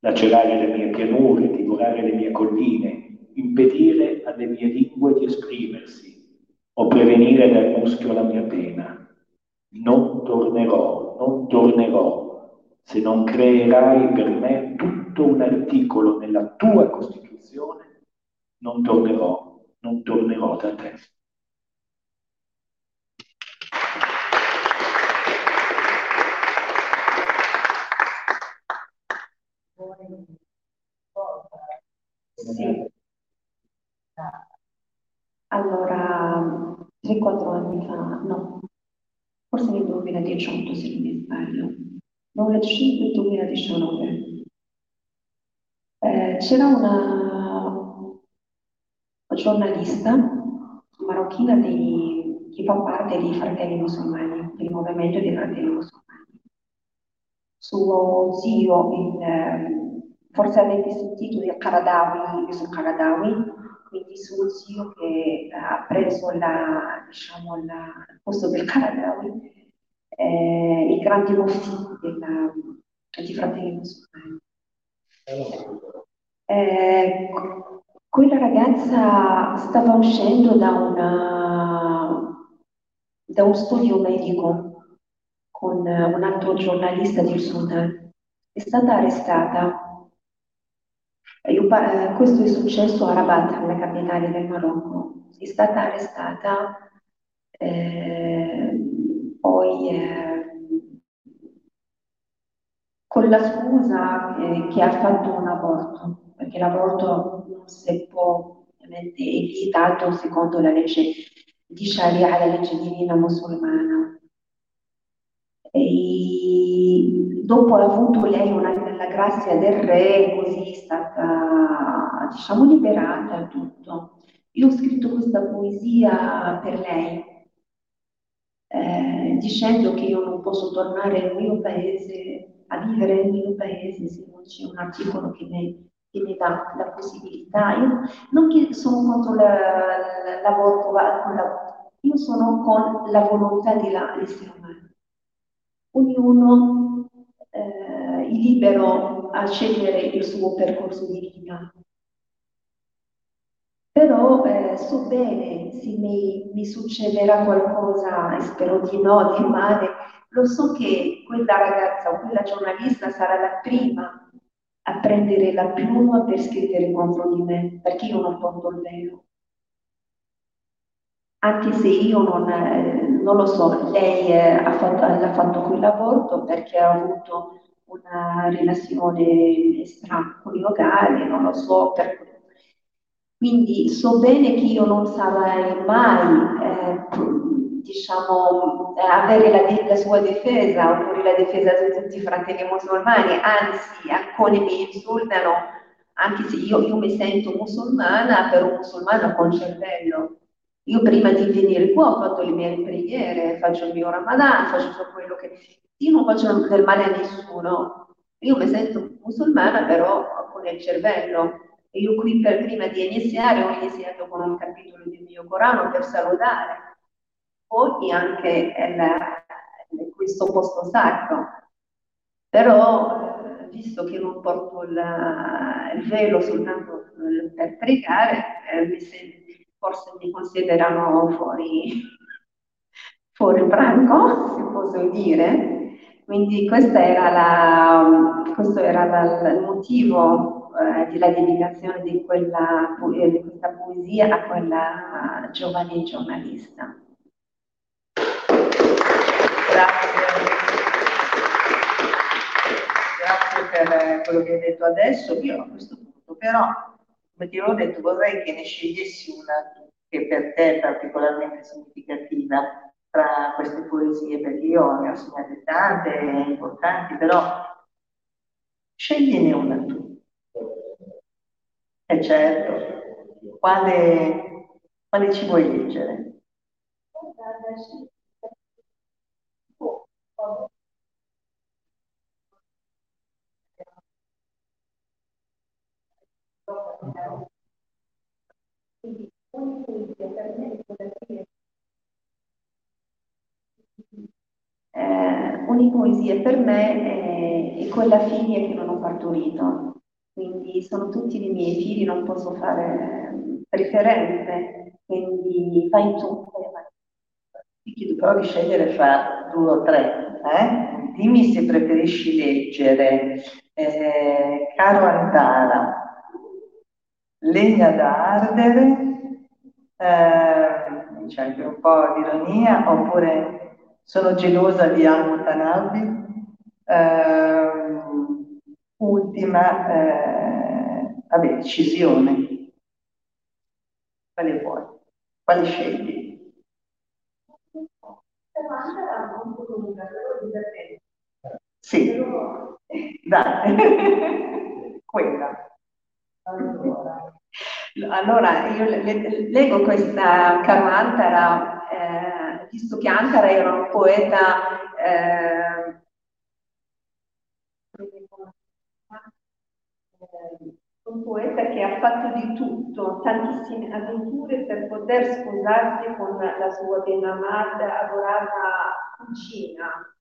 S1: lacerare le mie pianure, divorare le mie colline, impedire alle mie lingue di esprimersi o prevenire dal muschio la mia pena. Non tornerò, non tornerò se non creerai per me tutto un articolo nella tua Costituzione, non tornerò, non tornerò da te.
S7: Sì. Allora, 3-4 anni fa, no, forse nel 2018 se non mi sbaglio, 2005-2019, eh, c'era una giornalista marocchina dei, che fa parte dei fratelli musulmani, del movimento dei fratelli musulmani. Suo zio, il, forse avete sentito di Qaradawi, Yusuf Qaradawi, quindi suo zio che ha preso la, diciamo, la, il posto del Qaradawi, eh, il grande mufti di Fratelli Musulmani. Eh, quella ragazza stava uscendo da, una, da un studio medico con un altro giornalista del Sudan. È stata arrestata eh, questo è successo a Rabat, la capitale del Marocco. È stata arrestata, eh, poi eh, con la scusa che, che, ha fatto un aborto, perché l'aborto non si può, ovviamente, secondo la legge di Sharia, la legge divina musulmana. E dopo ha avuto lei una, la grazia del re, così è stata, diciamo, liberata e tutto. Io ho scritto questa poesia per lei, eh, dicendo che io non posso tornare nel mio paese, a vivere nel mio paese se non c'è un articolo che mi, che mi dà la possibilità. Io non che sono contro l'aborto, la, io sono con la volontà dell'essere umano ognuno eh, è libero a scegliere il suo percorso di vita. Però eh, so bene se mi, mi, succederà qualcosa, e spero di no, di male, lo so che quella ragazza o quella giornalista sarà la prima a prendere la piuma per scrivere contro di me, perché io non porto il velo anche se io non, eh, non lo so, lei eh, ha, fatto, ha fatto quell'aborto perché ha avuto una relazione extraconiugale, non lo so, per... Quindi so bene che io non sarai mai, eh, diciamo, avere la, la, sua difesa oppure la difesa di tutti i fratelli musulmani, anzi alcuni mi insultano, anche se io, io mi sento musulmana, però musulmana con cervello. Io prima di venire qua ho fatto le mie preghiere, faccio il mio Ramadan, faccio tutto quello che... Io non faccio del male a nessuno. Io mi sento musulmana, però con il cervello. E io qui per prima di iniziare ho iniziato con un capitolo del mio Corano per salutare. Poi anche il, questo posto sacro. Però, visto che non porto il, il velo soltanto per pregare, eh, mi sento forse mi considerano fuori, fuori branco, se posso dire. Quindi era la, questo era la, il motivo eh, della dedicazione di, quella, eh, di questa poesia a quella giovane giornalista.
S2: Grazie. Grazie per quello che hai detto adesso. Io a questo punto però come ti ho detto, vorrei che ne scegliessi una che per te è particolarmente significativa tra queste poesie, perché io ne ho segnate tante importanti, però scegliene una tu. E eh, certo, quale, quale ci vuoi leggere?
S7: Eh, Unipoesia per me è, è quella figlia che non ho partorito, quindi sono tutti i miei figli, non posso fare preferenze, quindi fai tu.
S2: Ti chiedo però di scegliere fra due o tre. Eh? Dimmi se preferisci leggere eh, Caro Antara, legna da ardere, eh, c'è anche un po' di ironia, oppure sono gelosa di Al-Mutanabbi. Eh, ultima, eh, vabbè, decisione. Quale vuoi? Quale scegli? Sì, dai, quella.
S7: Allora, io leggo questa caro Antara, eh, visto che Antara era un poeta, eh, un poeta che ha fatto di tutto, tantissime avventure per poter sposarsi con la sua ben amata, adorata cugina.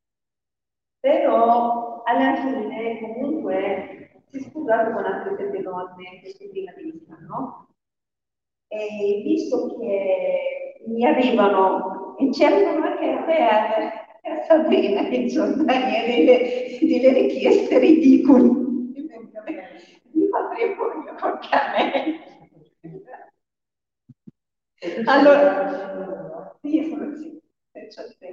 S7: Però alla fine comunque si è sposato con altre sette donne queste prima di vista, no? E visto che mi arrivano, e cercano anche a me, a Sabrina, insomma, delle, delle richieste ridicole di matrimonio con me. Allora, sì, sono, sì,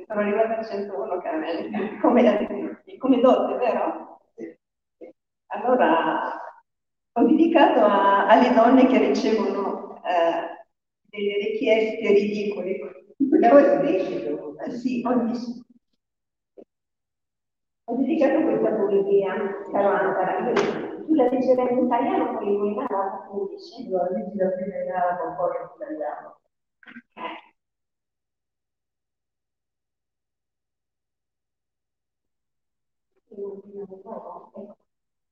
S7: sono arrivata a 101 caramelle, come, come dote, vero? Allora, ho dedicato a, alle donne che ricevono eh, delle richieste ridicole. Ho, sì, ho, ho dedicato questa poesia, caro Antara. Tu la leggerai in italiano, poi in arabo, come dici?
S2: No, leggi la prima in arabo, poi in italiano.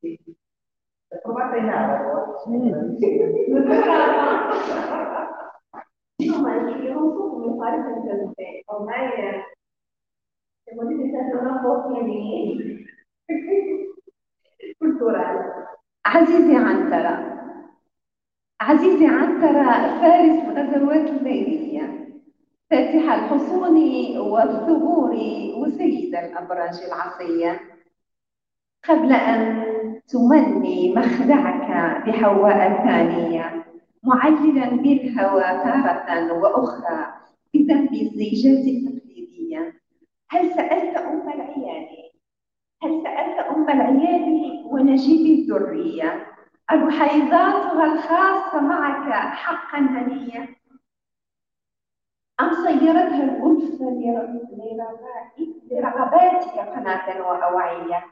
S7: Ecco. عزيزي عنترة عزيزي عنترة فارس غزوات الليلية فاتح الحصون والثغور وسيد الأبراج العصية. قبل أن تمني مخدعك بحواء ثانية معللا بالهوى تارة وأخرى بذنب الزيجات التقليدية. هل سألت أم العيال هل سألت أم العيال ونجيب الذرية؟ الوحيزاتها الخاصة معك حقا هنية أم صيرتها الأنثى لرغباتك قناة وأوعية؟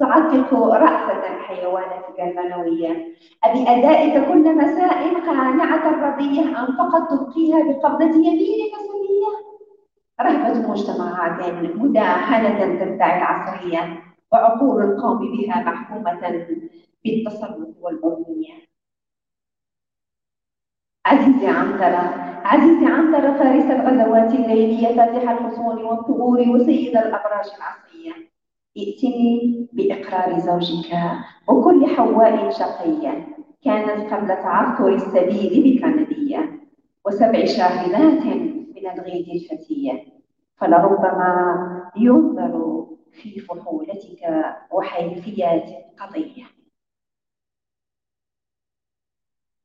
S7: تعتق رأفة حيوانتك المنوية. أبأدائك كل مساء قانعة رضية أم فقط تبقيها بقبضة يمينك سنية رهبة مجتمعات مداهنة تدعي العصرية وعقول القوم بها محكومة بالتصرف والأمنية. عزيزي عنترة عزيزي عنترة فارس الغزوات الليلية فاتح الحصون والثغور وسيد الأبراج العصرية. ائتني بإقرار زوجك. وكل حواء شقية كانت قبل تعثر السبيل بك نبية وسبع شاهدات من الغيد الفتية فلربما ينظر في فحولتك وحيثيات قضية.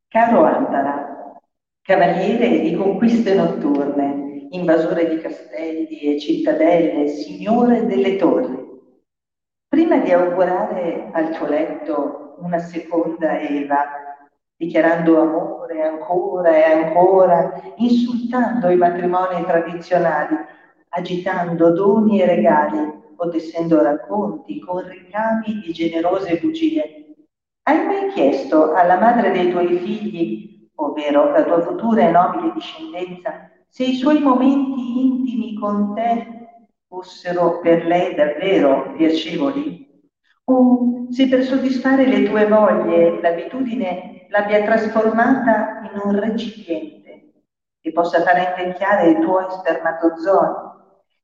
S2: Caro Antara, cavaliere di conquiste notturne, invasore di castelli e cittadelle, signore delle torri, prima di augurare al tuo letto una seconda Eva, dichiarando amore ancora e ancora, insultando i matrimoni tradizionali, agitando doni e regali, o tessendo racconti con ricami di generose bugie. Hai mai chiesto alla madre dei tuoi figli, ovvero la tua futura e nobile discendenza, se i suoi momenti intimi con te fossero per lei davvero piacevoli? O se per soddisfare le tue voglie l'abitudine l'abbia trasformata in un recipiente che possa far invecchiare i tuoi spermatozoi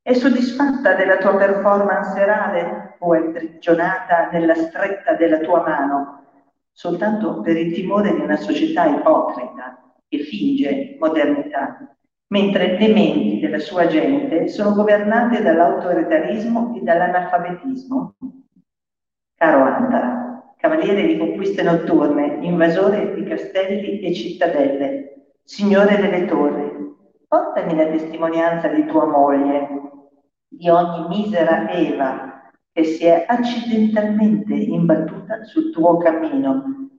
S2: è soddisfatta della tua performance serale o è imprigionata nella stretta della tua mano, soltanto per il timore di una società ipocrita che finge modernità, mentre le menti della sua gente sono governate dall'autoritarismo e dall'analfabetismo? Caro Antara, cavaliere di conquiste notturne, invasore di castelli e cittadelle, signore delle torri, portami la testimonianza di tua moglie, di ogni misera Eva che si è accidentalmente imbattuta sul tuo cammino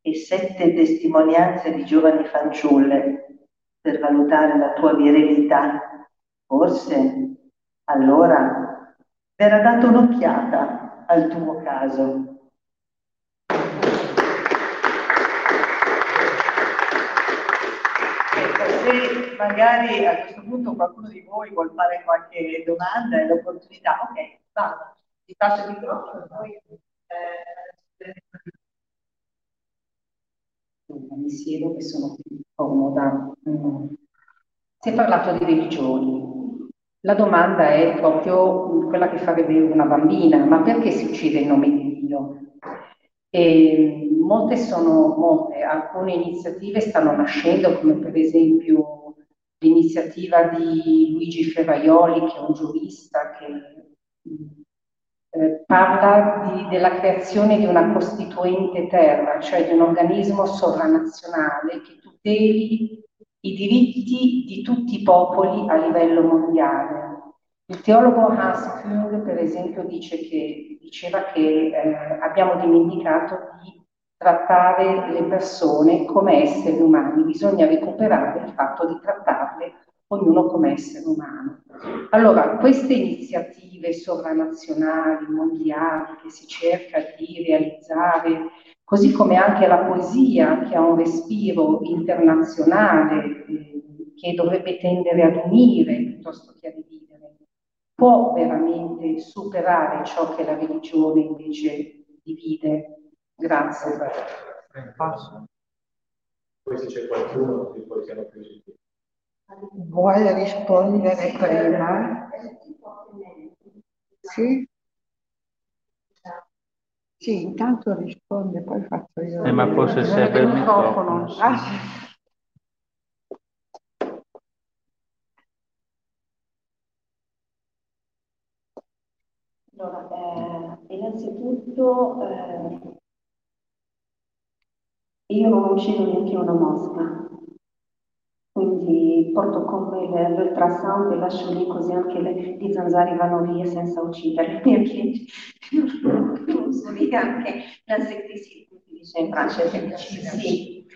S2: e sette testimonianze di giovani fanciulle per valutare la tua virilità. Forse allora verrà data un'occhiata al tuo caso. se magari a questo punto qualcuno di voi vuole fare qualche domanda e l'opportunità, ok, vado, ti passo il microfono, poi... Eh,
S8: mi siedo che sono più comoda. Mm. Si è parlato di religioni. La domanda è proprio quella che fa vedere una bambina, ma perché si uccide in nome di Dio? E molte sono molte, alcune iniziative stanno nascendo, come per esempio l'iniziativa di Luigi Ferraioli, che è un giurista che eh, parla di, della creazione di una costituente terra, cioè di un organismo sovranazionale che tuteli i diritti di tutti i popoli a livello mondiale. Il teologo Hans Küng, per esempio, dice che, diceva che eh, abbiamo dimenticato di trattare le persone come esseri umani, bisogna recuperare il fatto di trattarle ognuno come essere umano. Allora, queste iniziative sovranazionali, mondiali, che si cerca di realizzare, così come anche la poesia che ha un respiro internazionale, eh, che dovrebbe tendere ad unire piuttosto che a dividere, può veramente superare ciò che la religione invece divide Grazie. Passo.
S9: Poi se c'è qualcuno che poi siamo più
S10: Vuole rispondere prima? Sì? Sì, intanto risponde, poi faccio io.
S11: Eh, ma forse serve il microfono. Sì. Ah.
S7: Allora, eh, innanzitutto eh, io non uccido neanche una mosca, quindi porto con me l'ultrasound e lascio lì così anche le, gli zanzari vanno via senza ucciderli, non uso neanche l'insetticida, quindi dice in francese, sì.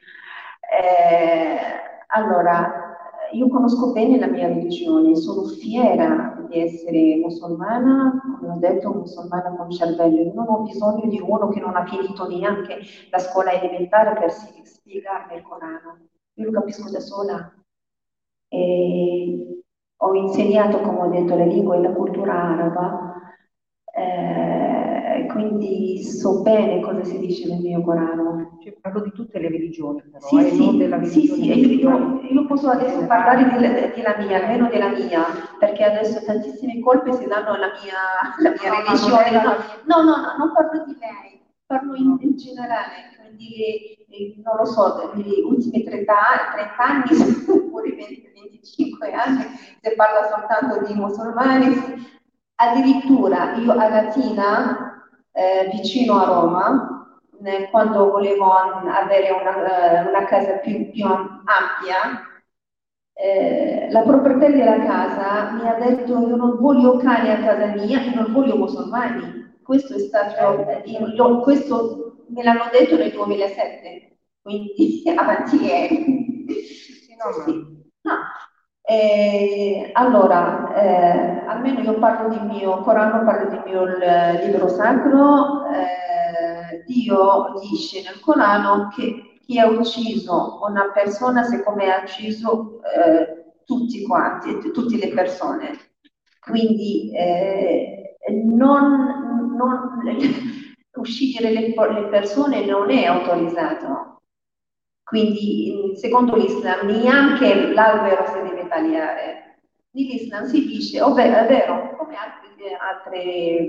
S7: Eh, allora, io conosco bene la mia religione, sono fiera di essere musulmana, come ho detto, musulmana con cervello. Io non ho bisogno di uno che non ha finito neanche la scuola elementare per spiegarmi il Corano. Io lo capisco da sola. E ho insegnato, come ho detto, le lingue e la cultura araba. Eh, quindi so bene cosa si dice nel mio Corano.
S8: Cioè, parlo di tutte le religioni, però,
S7: sì, eh, sì, della sì, sì, io, io, posso adesso parlare della mia, almeno della mia, perché adesso tantissime colpe si danno alla mia, alla mia no, religione. No, no, no, no, non parlo di lei, parlo in, in generale, quindi eh, non lo so, negli ultimi 30, 30 anni, oppure 20, 25 anni, si parla soltanto di musulmani. Addirittura io a Latina eh, vicino a Roma, eh, quando volevo avere una, eh, una casa più, più ampia, eh, la proprietaria della casa mi ha detto io non voglio cani a casa mia e non voglio musulmani. Questo è stato, io, questo me l'hanno detto nel 2007, quindi avanti ieri. Sì, no, sì. Eh, allora, eh, almeno io parlo di mio Corano, parlo di mio libro sacro, eh, Dio dice nel Corano che chi ha ucciso una persona siccome ha ucciso eh, tutti quanti, tutte le persone. Quindi eh, non, non, uccidere le, le persone non è autorizzato. Quindi, secondo l'Islam, neanche l'albero si deve tagliare. Nell'Islam si dice, ovvero, è vero, come altre, altre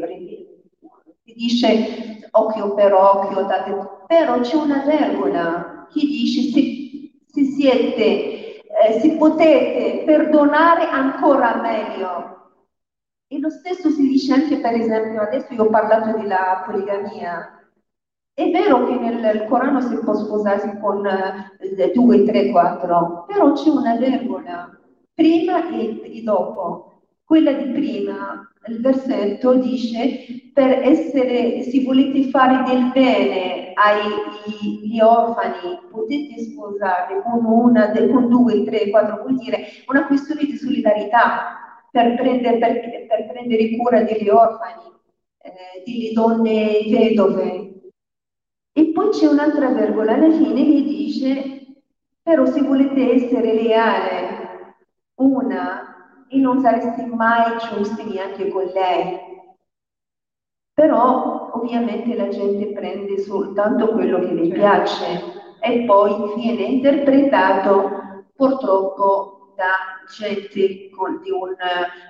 S7: si dice occhio per occhio, date, però c'è una regola che dice se, se siete, eh, se potete perdonare ancora meglio. E lo stesso si dice anche, per esempio, adesso io ho parlato della poligamia, è vero che nel Corano si può sposarsi con eh, due, tre, quattro, però c'è una regola, prima e, e dopo. Quella di prima, il versetto dice, per essere, se volete fare del bene agli orfani, potete sposarli con una, con due, tre, quattro, vuol dire una questione di solidarietà per prendere, per, per prendere cura degli orfani, eh, delle donne vedove, poi c'è un'altra virgola alla fine che dice, però se volete essere leale una e non sareste mai giusti neanche con lei. Però ovviamente la gente prende soltanto quello che le piace e poi viene interpretato purtroppo da gente con, di un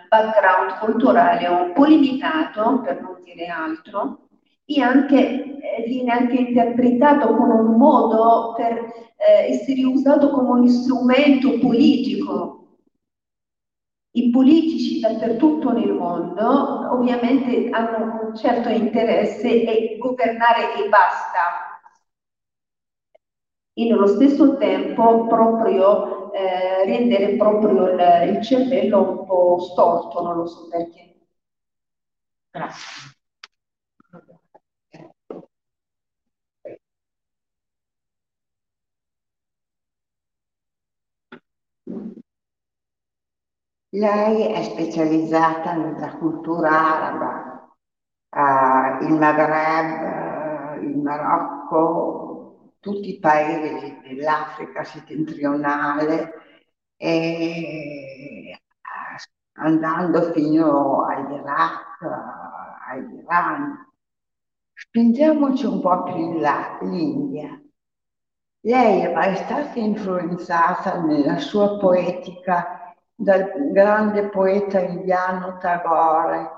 S7: background culturale un po' limitato, per non dire altro, e anche, viene anche interpretato come un modo per eh, essere usato come un strumento politico. I politici dappertutto nel mondo ovviamente hanno un certo interesse e governare e basta. E nello stesso tempo proprio eh, rendere proprio il, il cervello un po' storto, non lo so perché. Grazie.
S10: Lei è specializzata nella cultura araba, eh, il Maghreb, eh, il Marocco, tutti i paesi dell'Africa settentrionale, e andando fino all'Iraq, all'Iran. Spingiamoci un po' più in là, l'India. Lei è stata influenzata nella sua poetica dal grande poeta indiano Tagore,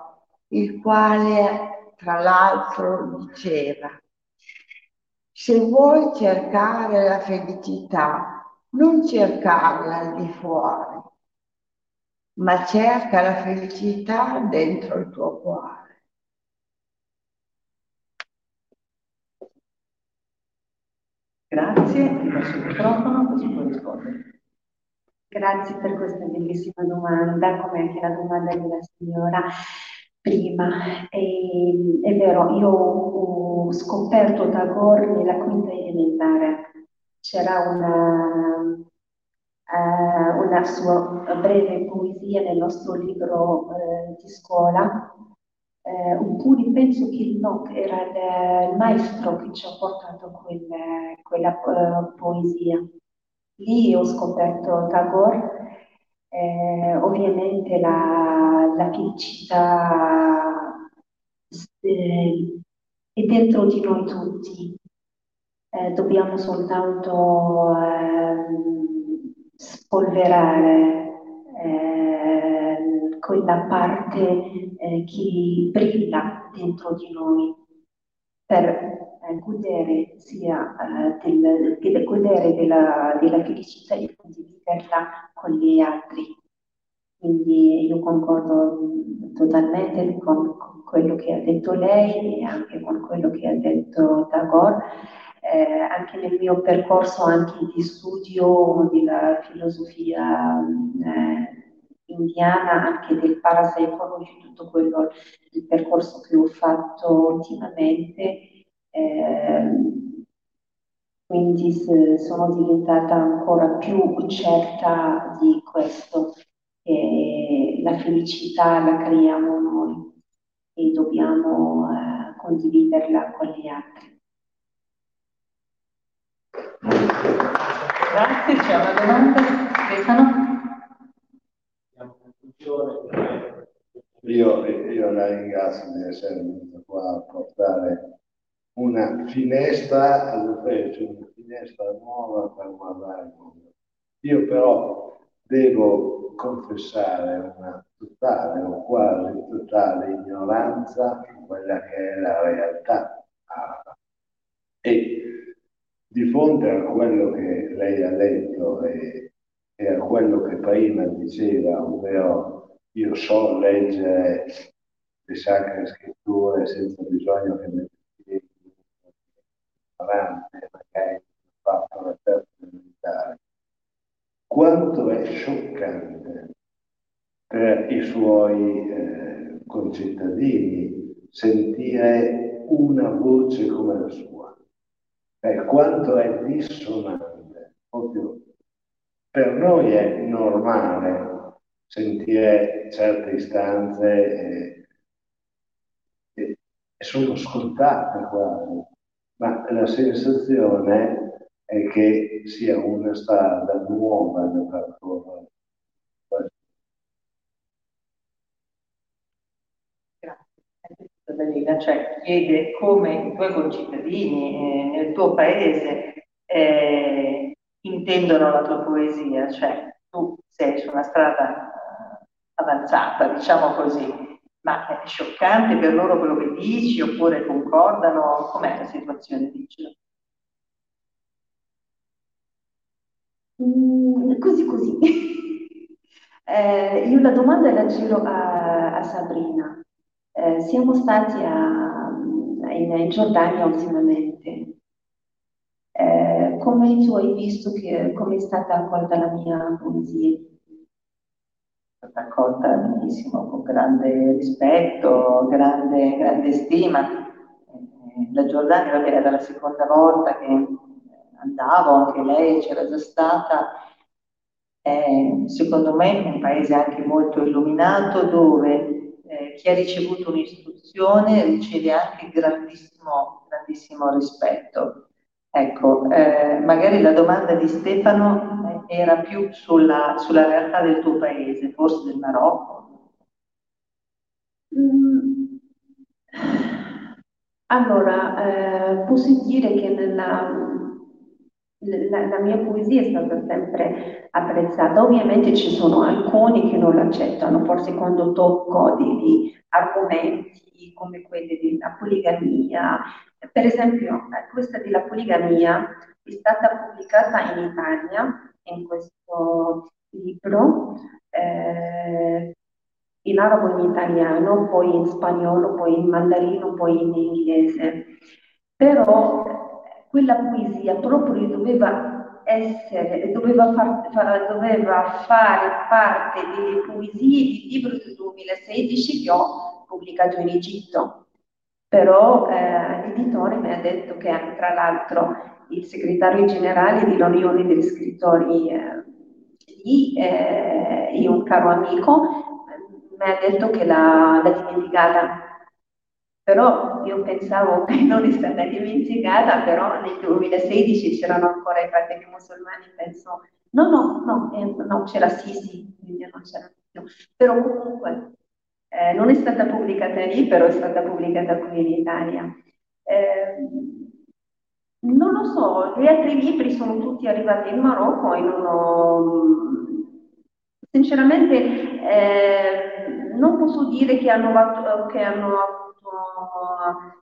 S10: il quale tra l'altro diceva, se vuoi cercare la felicità, non cercarla al di fuori, ma cerca la felicità dentro il tuo cuore.
S2: Grazie, ti lascio il microfono così puoi rispondere.
S7: Grazie per questa bellissima domanda, come anche la domanda della signora. prima. E, è vero, io ho scoperto Tagore nella quinta elementare. C'era una, uh, una sua breve poesia nel nostro libro uh, di scuola. Uh, oppure penso che no, era il, il, maestro che ci ha portato quel, quella poesia. Lì ho scoperto Tagore eh, ovviamente la, la felicità eh, è dentro di noi tutti. Eh, dobbiamo soltanto ehm, spolverare eh, quella parte eh, che brilla dentro di noi per eh, godere sia del, del, godere della, della felicità e condividerla con gli altri. Quindi io concordo totalmente con, con, quello che ha detto lei e anche con quello che ha detto Tagore. Eh, anche nel mio percorso di studio della filosofia eh, indiana, anche del parapsicology, tutto quello, il percorso che ho fatto ultimamente, eh, quindi sono diventata ancora più certa di questo, che la felicità la creiamo noi e dobbiamo eh, condividerla con gli altri.
S2: Grazie, c'è una domanda? Stefano?
S12: Io, io la ringrazio di essere venuta qua a portare una finestra all'ufficio, una finestra nuova per guardare il mondo. Io però devo confessare una totale o quasi totale ignoranza su quella che è la realtà araba. E di fronte a quello che lei ha letto e, a quello che prima diceva, ovvero io so leggere le sacre scritture senza bisogno che mi avanti, magari fatto la terza militare, quanto è scioccante per i suoi eh, concittadini sentire una voce come la sua, eh, quanto è dissonante, proprio per noi è normale sentire certe istanze e, sono scontate quasi ma la sensazione è che sia una strada nuova da percorrere.
S2: Dalila, cioè chiede come i tuoi concittadini eh, nel tuo paese eh, intendono la tua poesia, cioè tu sei su una strada eh, avanzata, diciamo così, ma è scioccante per loro quello che dici oppure concordano? Com'è la situazione? Dici?
S7: Mm, così così. eh, io la domanda la giro a, a Sabrina. Eh, siamo stati a, in, in, Giordania ultimamente. Come tu hai visto che, come è stata accolta la mia poesia?
S2: stata accolta benissimo, con grande rispetto, grande, grande stima. Eh, la Giordania era la seconda volta che andavo, anche lei c'era già stata. È, secondo me un paese anche molto illuminato dove eh, chi ha ricevuto un'istruzione riceve anche grandissimo, grandissimo rispetto. Ecco, eh, magari la domanda di Stefano era più sulla, sulla, realtà del tuo paese, forse del Marocco.
S7: Mm. Allora, eh, posso dire che nella, la, la, mia poesia è stata sempre apprezzata. Ovviamente ci sono alcuni che non l'accettano, forse quando tocco degli argomenti come quelli della poligamia, per esempio, questa della poligamia è stata pubblicata in Italia, in questo libro, eh, in arabo in italiano, poi in spagnolo, poi in mandarino, poi in inglese. Però quella poesia proprio doveva essere, doveva, far, far, doveva fare parte delle poesie di libro del 2016 che ho pubblicato in Egitto, però eh, l'editore mi ha detto che tra l'altro il segretario generale dell'Unione degli scrittori eh, lì eh, e un caro amico mi ha detto che l'ha dimenticata però io pensavo che non è stata dimenticata, però nel 2016 c'erano ancora i fratelli musulmani, penso, no, no, no, eh, no c'era Sisi, quindi non c'era più. Però comunque eh, non è stata pubblicata lì, però è stata pubblicata qui in Italia. Eh, non lo so, gli altri libri sono tutti arrivati in Marocco e non ho... Sinceramente eh, non posso dire che hanno, che hanno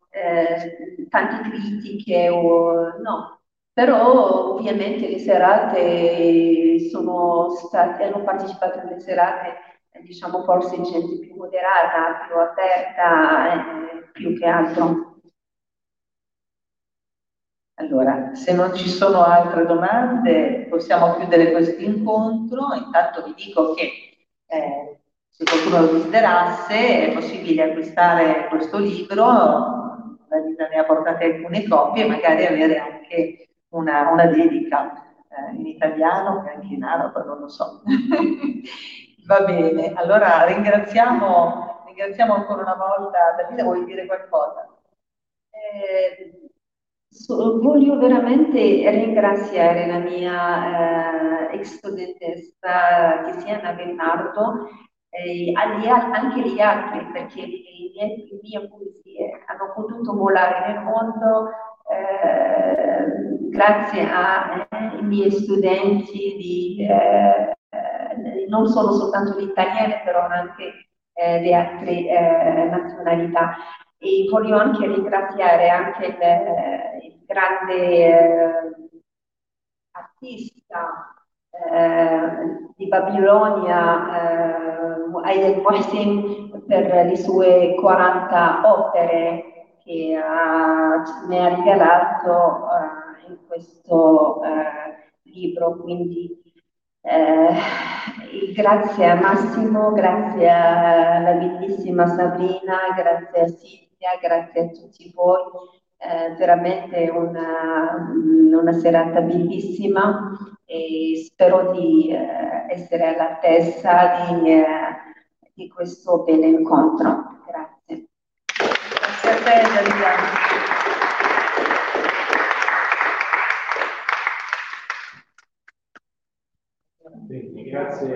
S7: eh, tante critiche o no, però ovviamente le serate sono state, hanno partecipato alle serate, diciamo forse gente più moderata, più aperta, eh, più che altro.
S2: Allora, se non ci sono altre domande, possiamo chiudere questo incontro. Intanto vi dico che eh, se qualcuno lo desiderasse, è possibile acquistare questo libro, la vita ne ha portate alcune copie, e magari avere anche una, una dedica eh, in italiano e anche in arabo, non lo so. Va bene, allora ringraziamo, ringraziamo ancora una volta. Davide, vuoi dire qualcosa?
S7: Eh, so, voglio veramente ringraziare la mia eh, ex studentessa Tiziana Bernardo eh, anche gli altri, perché le mie poesie hanno potuto volare nel mondo eh, grazie ai eh, miei studenti di, eh, non solo soltanto di italiane, però anche eh, di altre eh, nazionalità. E voglio anche ringraziare anche il, il grande artista eh, di Babilonia, eh, Aiden Mohsin, per le sue 40 opere che ha, mi ha regalato eh, in questo eh, libro. Quindi eh, grazie a Massimo, grazie alla bellissima Sabrina, grazie a Silvia, grazie a tutti voi eh, veramente una, una, serata bellissima e spero di eh, essere all'altezza di, eh, di questo bel incontro. Grazie.
S2: Grazie a te, Giuliano. Grazie.